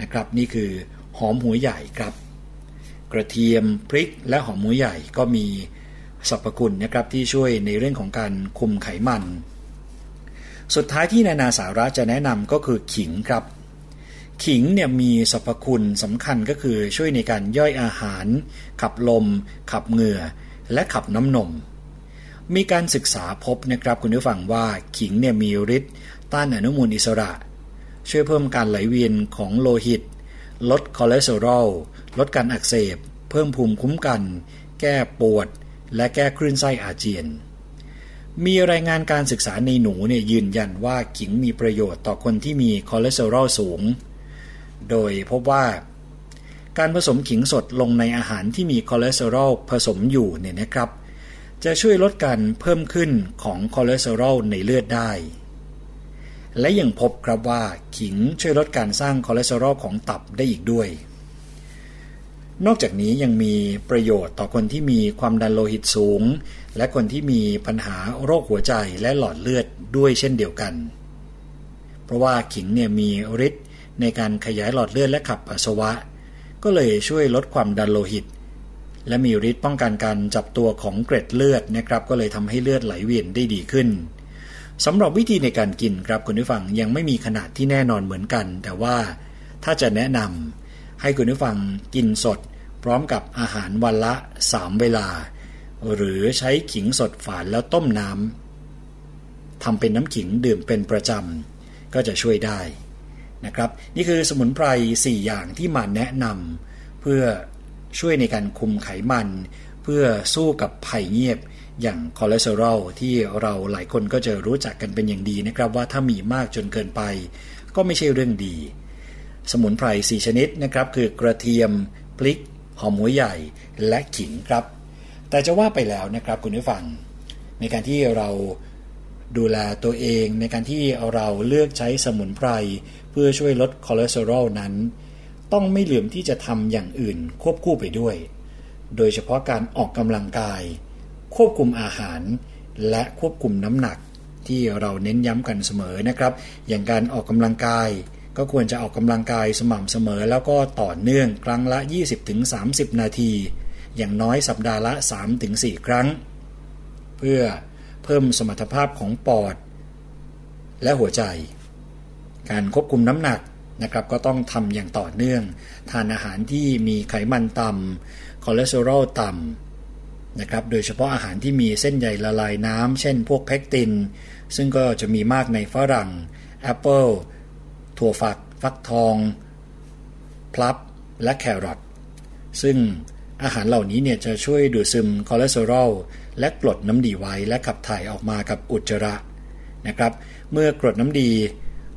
นะครับนี่คือหอมหัวใหญ่ครับ กระเทียมพริกและหอมหัวใหญ่ก็มีสรรพคุณนะครับที่ช่วยในเรื่องของการคุมไขมัน สุดท้ายที่นานาสาระจะแนะนำก็คือขิงครับ ขิงเนี่ยมีสรรพคุณสำคัญก็คือช่วยในการย่อยอาหาร ขับลม ขับเหงื่อ และขับน้ำนม มีการศึกษาพบนะครับคุณผู้ฟังว่าขิงเนี่ยมีฤทธิ์ต้านอนุมูลอิสระ ช่วยเพิ่มการไหลเวียนของโลหิต ลดคอเลสเตอรอล ลดการอักเสบ เพิ่มภูมิคุ้มกัน แก้ปวด และแก้คลื่นไส้อาเจียน มีรายงานการศึกษาในหนูเนี่ยยืนยันว่าขิงมีประโยชน์ต่อคนที่มีคอเลสเตอรอลสูง โดยพบว่า การผสมขิงสดลงในอาหารที่มีคอเลสเตอรอลผสมอยู่เนี่ยนะครับ จะช่วยลดการเพิ่มขึ้นของคอเลสเตอรอลในเลือดได้ และยังพบครับว่าขิงช่วยลดการสร้างคอเลสเตอรอลของตับได้อีกด้วย นอกจากนี้ยังมีประโยชน์ต่อคนที่มีความดันโลหิตสูง และคนที่มีปัญหาโรคหัวใจและหลอดเลือดด้วยเช่นเดียวกัน เพราะว่าขิงเนี่ยมีฤทธิ์ในการขยายหลอดเลือดและขับปัสสาวะ ก็เลยช่วยลดความดันโลหิต และมีฤทธิ์ป้องกันการจับตัวของเกร็ดเลือดนะครับ ก็เลยทำให้เลือดไหลเวียนได้ดีขึ้นสำหรับวิธีในการกินครับคุณผู้ฟังยังไม่มีขนาดที่แน่นอนเหมือนกัน แต่ว่าถ้าจะแนะนำ ให้คุณผู้ฟังกินสด พร้อมกับอาหารวันละ 3 เวลา หรือใช้ขิงสดฝานแล้วต้มน้ำทำเป็นน้ำขิงดื่มเป็นประจำ ก็จะช่วยได้นะครับ นี่คือสมุนไพร 4 อย่างที่มาแนะนำเพื่อช่วยในการคุมไขมัน เพื่อสู้กับภัยเงียบอย่างคอเลสเตอรอลที่เราหลายคนก็จะรู้จักกันเป็นอย่างดีนะครับ ว่าถ้ามีมากจนเกินไป ก็ไม่ใช่เรื่องดี สมุนไพร 4 ชนิดนะครับคือกระเทียมพริก หอมหัวใหญ่และขิงครับ แต่จะว่าไปแล้วนะครับคุณผู้ฟัง ในการที่เราดูแลตัวเองในการที่เราเลือกใช้สมุนไพร เพื่อช่วยลดคอเลสเตอรอลนั้น ต้องไม่ลืมที่จะทำอย่างอื่นควบคู่ไปด้วย โดยเฉพาะการออกกำลังกาย ควบคุมอาหาร และควบคุมน้ำหนักที่เราเน้นย้ำกันเสมอนะครับ อย่างการออกกำลังกาย ก็ควรจะออกกำลังกายสม่ำเสมอ แล้วก็ต่อเนื่องครั้งละ 20-30 นาที อย่างน้อยสัปดาห์ละ 3-4 ครั้ง เพื่อเพิ่มสมรรถภาพของปอด และหัวใจ การควบคุมน้ำหนักนะครับก็ต้องทำอย่างต่อเนื่อง ทานอาหารที่มีไขมันต่ำคอเลสเตอรอลต่ำนะครับโดยเฉพาะอาหารที่มีเส้นใยละลายน้ำเช่นพวกเพกติน ซึ่งก็จะมีมากในฝรั่งแอปเปิล ถั่วฝัก ฟักทอง พลับ และแครอท ซึ่งอาหารเหล่านี้เนี่ยจะช่วยดูดซึมคอเลสเตอรอลและกรดน้ำดีไว้และขับถ่ายออกมากับอุจจาระนะครับ เมื่อกรดน้ำดี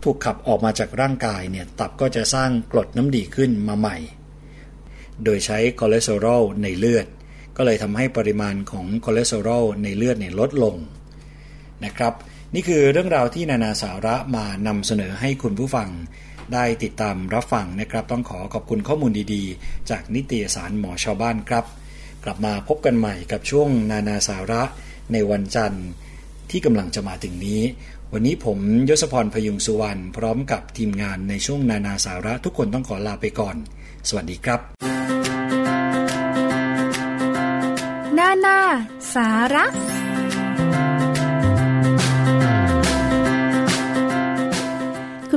ถูกขับออกมาจากร่างกายเนี่ยตับก็จะสร้างกรดน้ำดีขึ้นมาใหม่ โดยใช้คอเลสเตอรอลในเลือด ก็เลยทำให้ปริมาณของคอเลสเตอรอลในเลือดเนี่ยลดลงนะครับ นี่คือเรื่องราวที่นานาสาระมานำเสนอให้คุณผู้ฟัง ได้ติดตามรับฟังนะครับ ต้องขอขอบคุณข้อมูลดีๆ จากนิตยสารหมอชาวบ้านครับ กลับมาพบกันใหม่กับช่วงนานาสาระในวันจันทร์ที่กำลังจะมาถึงนี้ วันนี้ผมยศพรพยุงสุวรรณพร้อมกับทีมงานในช่วงนานาสาระทุกคนต้องขอลาไปก่อน สวัสดีครับ นานาสาระ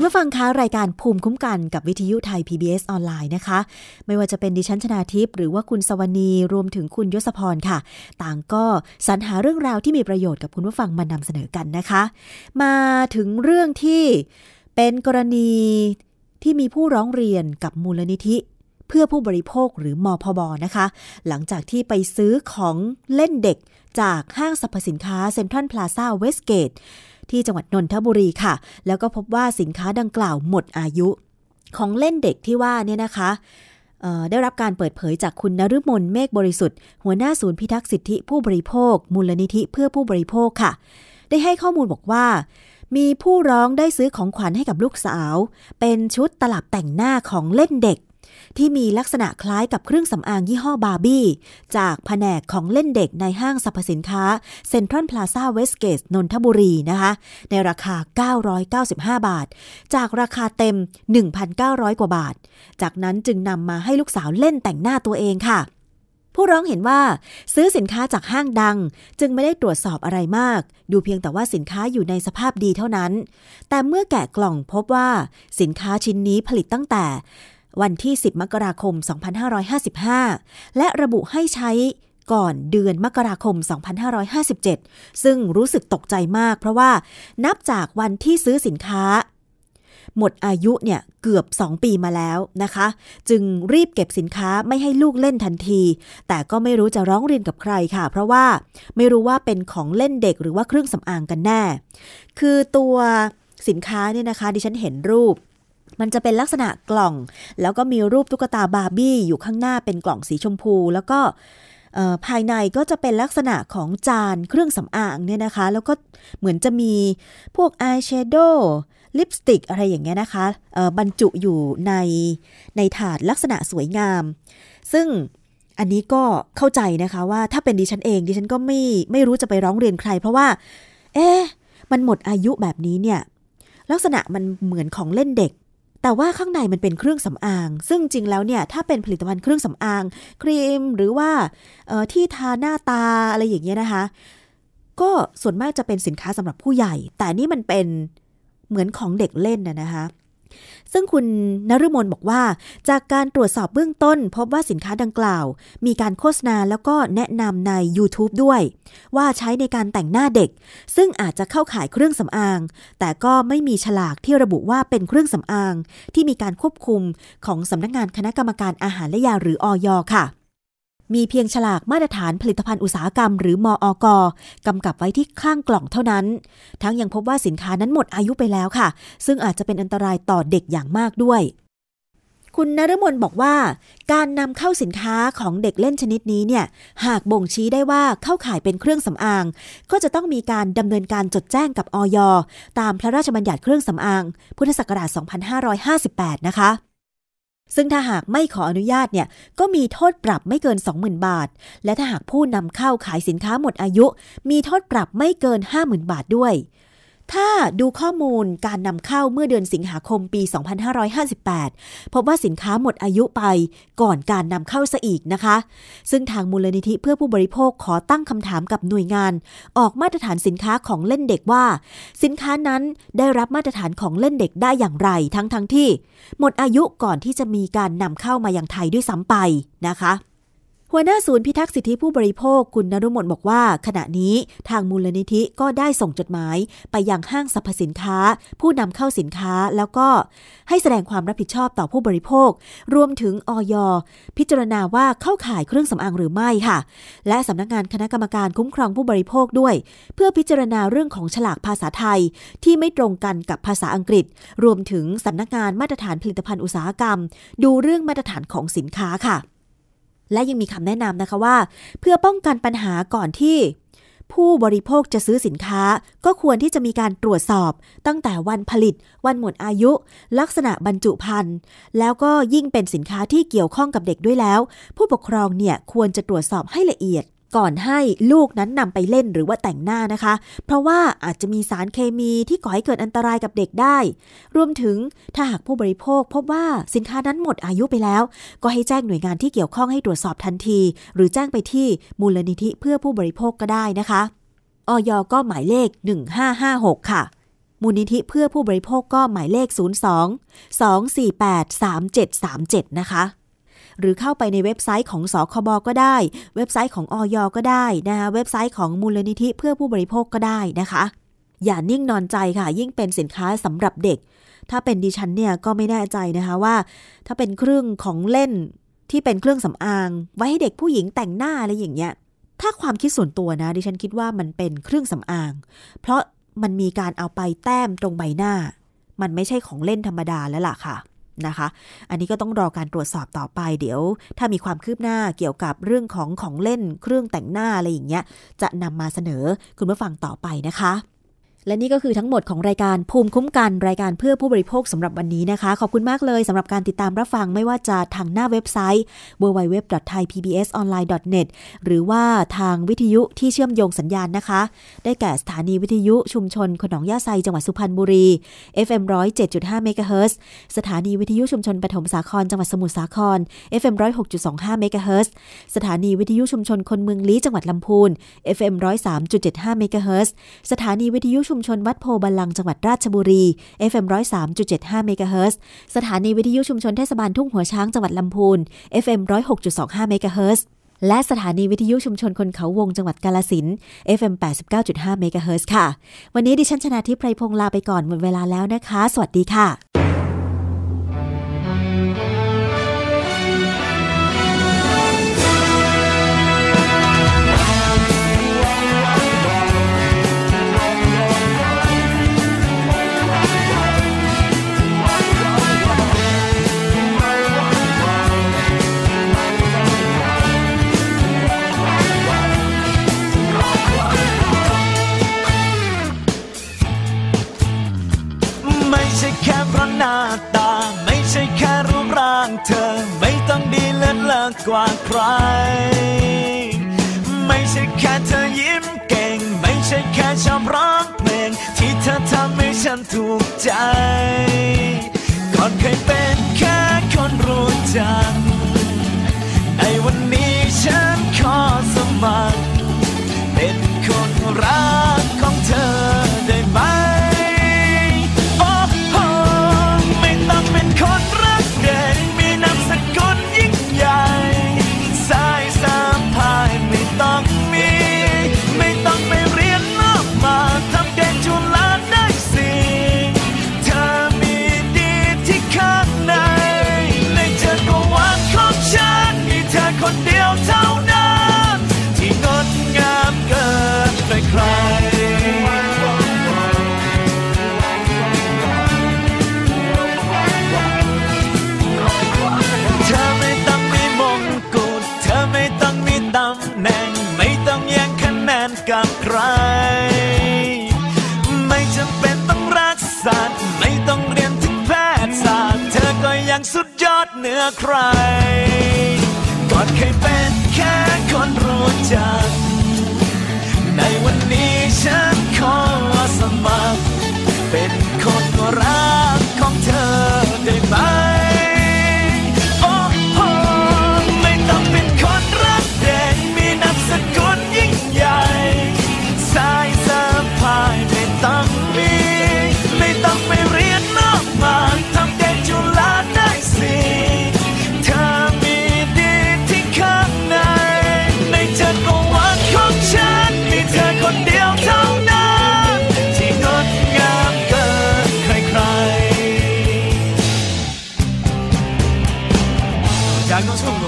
คุณผู้ฟังคะรายการภูมิคุ้มกันกับวิทยุไทย PBS ออนไลน์นะคะ ไม่ว่าจะเป็นดิฉันชนาทิพย์หรือว่าคุณสวนีรวมถึงคุณยศพรค่ะ ต่างก็สรรหาเรื่องราวที่มีประโยชน์กับคุณผู้ฟังมานำเสนอกันนะคะ มาถึงเรื่องที่เป็นกรณีที่มีผู้ร้องเรียนกับมูลนิธิ เพื่อผู้บริโภคหรือมอพบนะคะ หลังจากที่ไปซื้อของเล่นเด็กจากห้างสรรพสินค้าเซ็นทรัลพลาซาเวสเกต ที่จังหวัดนนทบุรีค่ะ แล้วก็พบว่าสินค้าดังกล่าวหมดอายุ ของเล่นเด็กที่ว่าเนี่ยนะคะได้รับการเปิดเผยจากคุณนฤมลเมฆบริสุทธิ์ หัวหน้าศูนย์พิทักษ์สิทธิผู้บริโภค มูลนิธิเพื่อผู้บริโภคค่ะ ได้ให้ข้อมูลบอกว่า มีผู้ร้องได้ซื้อของขวัญให้กับลูกสาว เป็นชุดตลับแต่งหน้าของเล่นเด็ก ที่มีลักษณะคล้ายกับเครื่องสำอางยี่ห้อบาร์บี้ จากแผนกของเล่นเด็กในห้างสรรพสินค้าเซ็นทรัลพลาซาเวสเกตนนทบุรีนะคะ ในราคา 995 บาท จากราคาเต็ม 1,900 กว่าบาท จากนั้นจึงนำมาให้ลูกสาวเล่นแต่งหน้าตัวเองค่ะผู้ร้องเห็นว่าซื้อสินค้าจากห้างดัง จึงไม่ได้ตรวจสอบอะไรมาก ดูเพียงแต่ว่าสินค้าอยู่ในสภาพดีเท่านั้น แต่เมื่อแกะกล่องพบว่าสินค้าชิ้นนี้ผลิตตั้งแต่ วันที่ 10 มกราคม 2555 และระบุให้ใช้ก่อนเดือนมกราคม 2557 ซึ่งรู้สึกตกใจมากเพราะว่านับจากวันที่ซื้อสินค้า หมดอายุเนี่ยเกือบ 2 ปีมาแล้วนะคะ จึงรีบเก็บสินค้าไม่ให้ลูกเล่นทันที แต่ก็ไม่รู้จะร้องเรียนกับใครค่ะ เพราะว่าไม่รู้ว่าเป็นของเล่นเด็กหรือว่าเครื่องสำอางกันแน่ คือตัวสินค้าเนี่ยนะคะ ดิฉันเห็นรูป มันจะเป็นลักษณะกล่อง แล้วก็มีรูปตุ๊กตาบาร์บี้อยู่ข้างหน้าเป็นกล่องสีชมพู แล้วก็ภายในก็จะเป็นลักษณะของจานเครื่องสำอางเนี่ยนะคะ แล้วก็เหมือนจะมีพวกอายแชโดว์ลิปสติกอะไรอย่างเงี้ยนะคะบรรจุอยู่ในในถาดลักษณะสวยงาม ซึ่งอันนี้ก็เข้าใจนะคะว่าถ้าเป็นดิฉันเองดิฉันก็ไม่ไม่รู้จะไปร้องเรียนใคร เพราะว่า เอ๊มันหมดอายุแบบนี้เนี่ยลักษณะมันเหมือนของเล่นเด็ก แต่ว่าข้างในมันเป็นเครื่องสำอาง ซึ่งจริงแล้วเนี่ยถ้าเป็นผลิตภัณฑ์เครื่องสำอาง ครีมหรือว่าที่ทาหน้าตาอะไรอย่างเงี้ยนะคะ ก็ส่วนมากจะเป็นสินค้าสำหรับผู้ใหญ่ แต่นี่มันเป็นเหมือนของเด็กเล่นนะนะคะ ซึ่งคุณนฤมลบอกว่า จากการตรวจสอบเบื้องต้น พบว่าสินค้าดังกล่าว มีการโฆษณาแล้วก็แนะนำใน YouTube ด้วย ว่าใช้ในการแต่งหน้าเด็ก ซึ่งอาจจะเข้าขายเครื่องสำอาง แต่ก็ไม่มีฉลากที่ระบุว่าเป็นเครื่องสำอาง ที่มีการควบคุมของสำนักงานคณะกรรมการอาหารและยาหรืออยค่ะ มีเพียงฉลากมาตรฐานผลิตภัณฑ์อุตสาหกรรม หรือมออกกำกับไว้ที่ข้างกล่องเท่านั้น ทั้งยังพบว่าสินค้านั้นหมดอายุไปแล้วค่ะ ซึ่งอาจจะเป็นอันตรายต่อเด็กอย่างมากด้วย คุณนรมนบอกว่า การนำเข้าสินค้าของเด็กเล่นชนิดนี้เนี่ย หากบ่งชี้ได้ว่าเข้าขายเป็นเครื่องสำอาง ก็จะต้องมีการดำเนินการจดแจ้งกับออยตามพระราชบัญญัติเครื่องสำอาง พุทธศักราช 2558 นะคะ ซึ่งถ้าหากไม่ขออนุญาตเนี่ยก็มีโทษปรับไม่เกิน 20,000 บาท และถ้าหากผู้นำเข้าขายสินค้าหมดอายุ มีโทษปรับไม่เกิน 50,000 บาทด้วย ถ้าดูข้อมูลการนำเข้าเมื่อเดือนสิงหาคมปี 2558 พบว่าสินค้าหมดอายุไปก่อนการนำเข้าซะอีกนะคะ ซึ่งทางมูลนิธิเพื่อผู้บริโภคขอตั้งคำถามกับหน่วยงาน ออกมาตรฐานสินค้าของเล่นเด็กว่า สินค้านั้นได้รับมาตรฐานของเล่นเด็กได้อย่างไร ทั้งทั้งที่ หมดอายุก่อนที่จะมีการนำเข้ามาอย่างไทยด้วยซ้ำไปนะคะ หัวหน้าศูนย์พิทักษ์สิทธิผู้บริโภคคุณนรุมนบอกว่า ขณะนี้ทางมูลนิธิก็ได้ส่งจดหมาย ไปยังห้างสรรพสินค้า ผู้นำเข้าสินค้าแล้วก็ให้แสดงความรับผิดชอบต่อผู้บริโภค รวมถึงออยพิจารณาว่าเข้าข่ายเครื่องสำอางหรือไม่ค่ะ และสำนักงานคณะกรรมการคุ้มครองผู้บริโภคด้วย เพื่อพิจารณาเรื่องของฉลากภาษาไทย ที่ไม่ตรงกันกับภาษาอังกฤษ รวมถึงสำนักงานมาตรฐานผลิตภัณฑ์อุตสาหกรรม ดูเรื่องมาตรฐานของสินค้าค่ะ และยังมีคำแนะนำนะคะว่า เพื่อป้องกันปัญหาก่อนที่ ผู้บริโภคจะซื้อสินค้า ก็ควรที่จะมีการตรวจสอบ ตั้งแต่วันผลิต วันหมดอายุ ลักษณะบรรจุภัณฑ์แล้วก็ยิ่งเป็นสินค้าที่เกี่ยวข้องกับเด็กด้วยแล้ว ผู้ปกครองเนี่ยควรจะตรวจสอบให้ละเอียด ก่อนให้ลูกนั้นนำไปเล่นหรือว่าแต่งหน้านะคะ เพราะว่าอาจจะมีสารเคมีที่ก่อให้เกิดอันตรายกับเด็กได้ รวมถึงถ้าหากผู้บริโภคพบว่าสินค้านั้นหมดอายุไปแล้ว ก็ให้แจ้งหน่วยงานที่เกี่ยวข้องให้ตรวจสอบทันที หรือแจ้งไปที่มูลนิธิเพื่อผู้บริโภคก็ได้นะคะอย. ก็หมายเลข 1556 ค่ะมูลนิธิเพื่อผู้บริโภคก็หมายเลข 02 248 3737 นะคะ หรือเข้าไปในเว็บไซต์ของสคบก็ได้ เว็บไซต์ของอย. ก็ได้นะคะเว็บไซต์ของมูลนิธิเพื่อผู้บริโภคก็ได้นะคะ อย่านิ่งนอนใจค่ะ ยิ่งเป็นสินค้าสำหรับเด็ก ถ้าเป็นดิฉันเนี่ยก็ไม่แน่ใจนะคะว่า ถ้าเป็นเครื่องของเล่นที่เป็นเครื่องสำอาง ไว้ให้เด็กผู้หญิงแต่งหน้าอะไรอย่างเงี้ยถ้าความคิดส่วนตัวนะ ดิฉันคิดว่ามันเป็นเครื่องสำอาง เพราะมันมีการเอาไปแต้มตรงใบหน้า มันไม่ใช่ของเล่นธรรมดาแล้วล่ะค่ะ นะคะ อันนี้ก็ต้องรอการตรวจสอบต่อไป เดี๋ยว ถ้ามีความคืบหน้าเกี่ยวกับเรื่องของของเล่นเครื่องแต่งหน้าอะไรอย่างเงี้ย จะนำมาเสนอคุณผู้ฟังต่อไปนะคะ และนี่ก็คือทั้งหมดของรายการภูมิคุ้มกันรายการเพื่อผู้บริโภคสำหรับวันนี้นะคะ ขอบคุณมากเลยสำหรับการติดตามรับฟังไม่ว่าจะทางหน้าเว็บไซต์ www.thaipbsonline.net หรือว่าทางวิทยุที่เชื่อมโยงสัญญาณนะคะ ได้แก่สถานีวิทยุชุมชนขนองยาไซจังหวัดสุพรรณบุรี FM 107.5เมกะเฮิรตซ์สถานีวิทยุชุมชนปฐมสาครจังหวัดสมุทรสาคร FM 106.25เมกะเฮิรตซ์สถานีวิทยุชุมชนคนเมืองลี้จังหวัดลำพูน FM 103.75เมกะเฮิรตซ์สถานีวิทยุชุมชนวัดโพบาลังจังหวัดราชบุรี FM 103.75เมกะเฮิรตซ์สถานีวิทยุชุมชนเทศบาลทุ่งหัวช้างจังหวัดลำพูน FM 106.25เมกะเฮิรตซ์และสถานีวิทยุชุมชนคนเขาวงจังหวัดกาลสิน FM 89.5เมกะเฮิรตซ์ค่ะ วันนี้ดิฉันชนะทิพไพรพงศ์ลาไปก่อนหมดเวลาแล้วนะคะ สวัสดีค่ะ กว่าใคร ไม่ใช่แค่เธอยิ้มเก่ง ไม่ใช่แค่ชอบร้องเพลง ที่เธอทำให้ฉันถูกใจ ก่อนเคยเป็นแค่คนรู้จัก ใคร ก่อนเคยเป็นแค่คนรู้จัก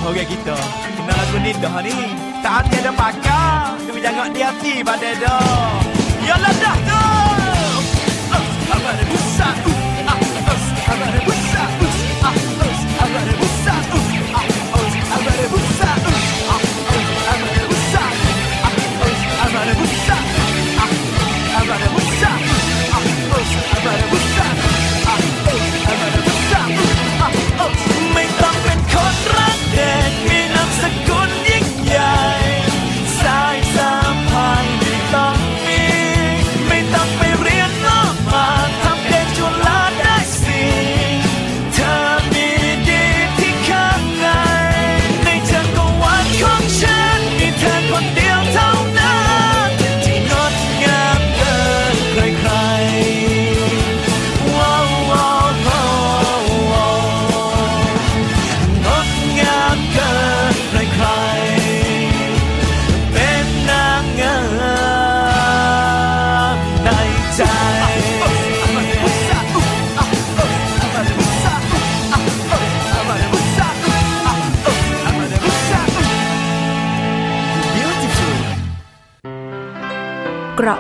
orang kita. Kena lagu ni dah ni. Tak ada pakar Tapi jangan di hati pada dah Yalah dah tu. Ah, apa ada pusat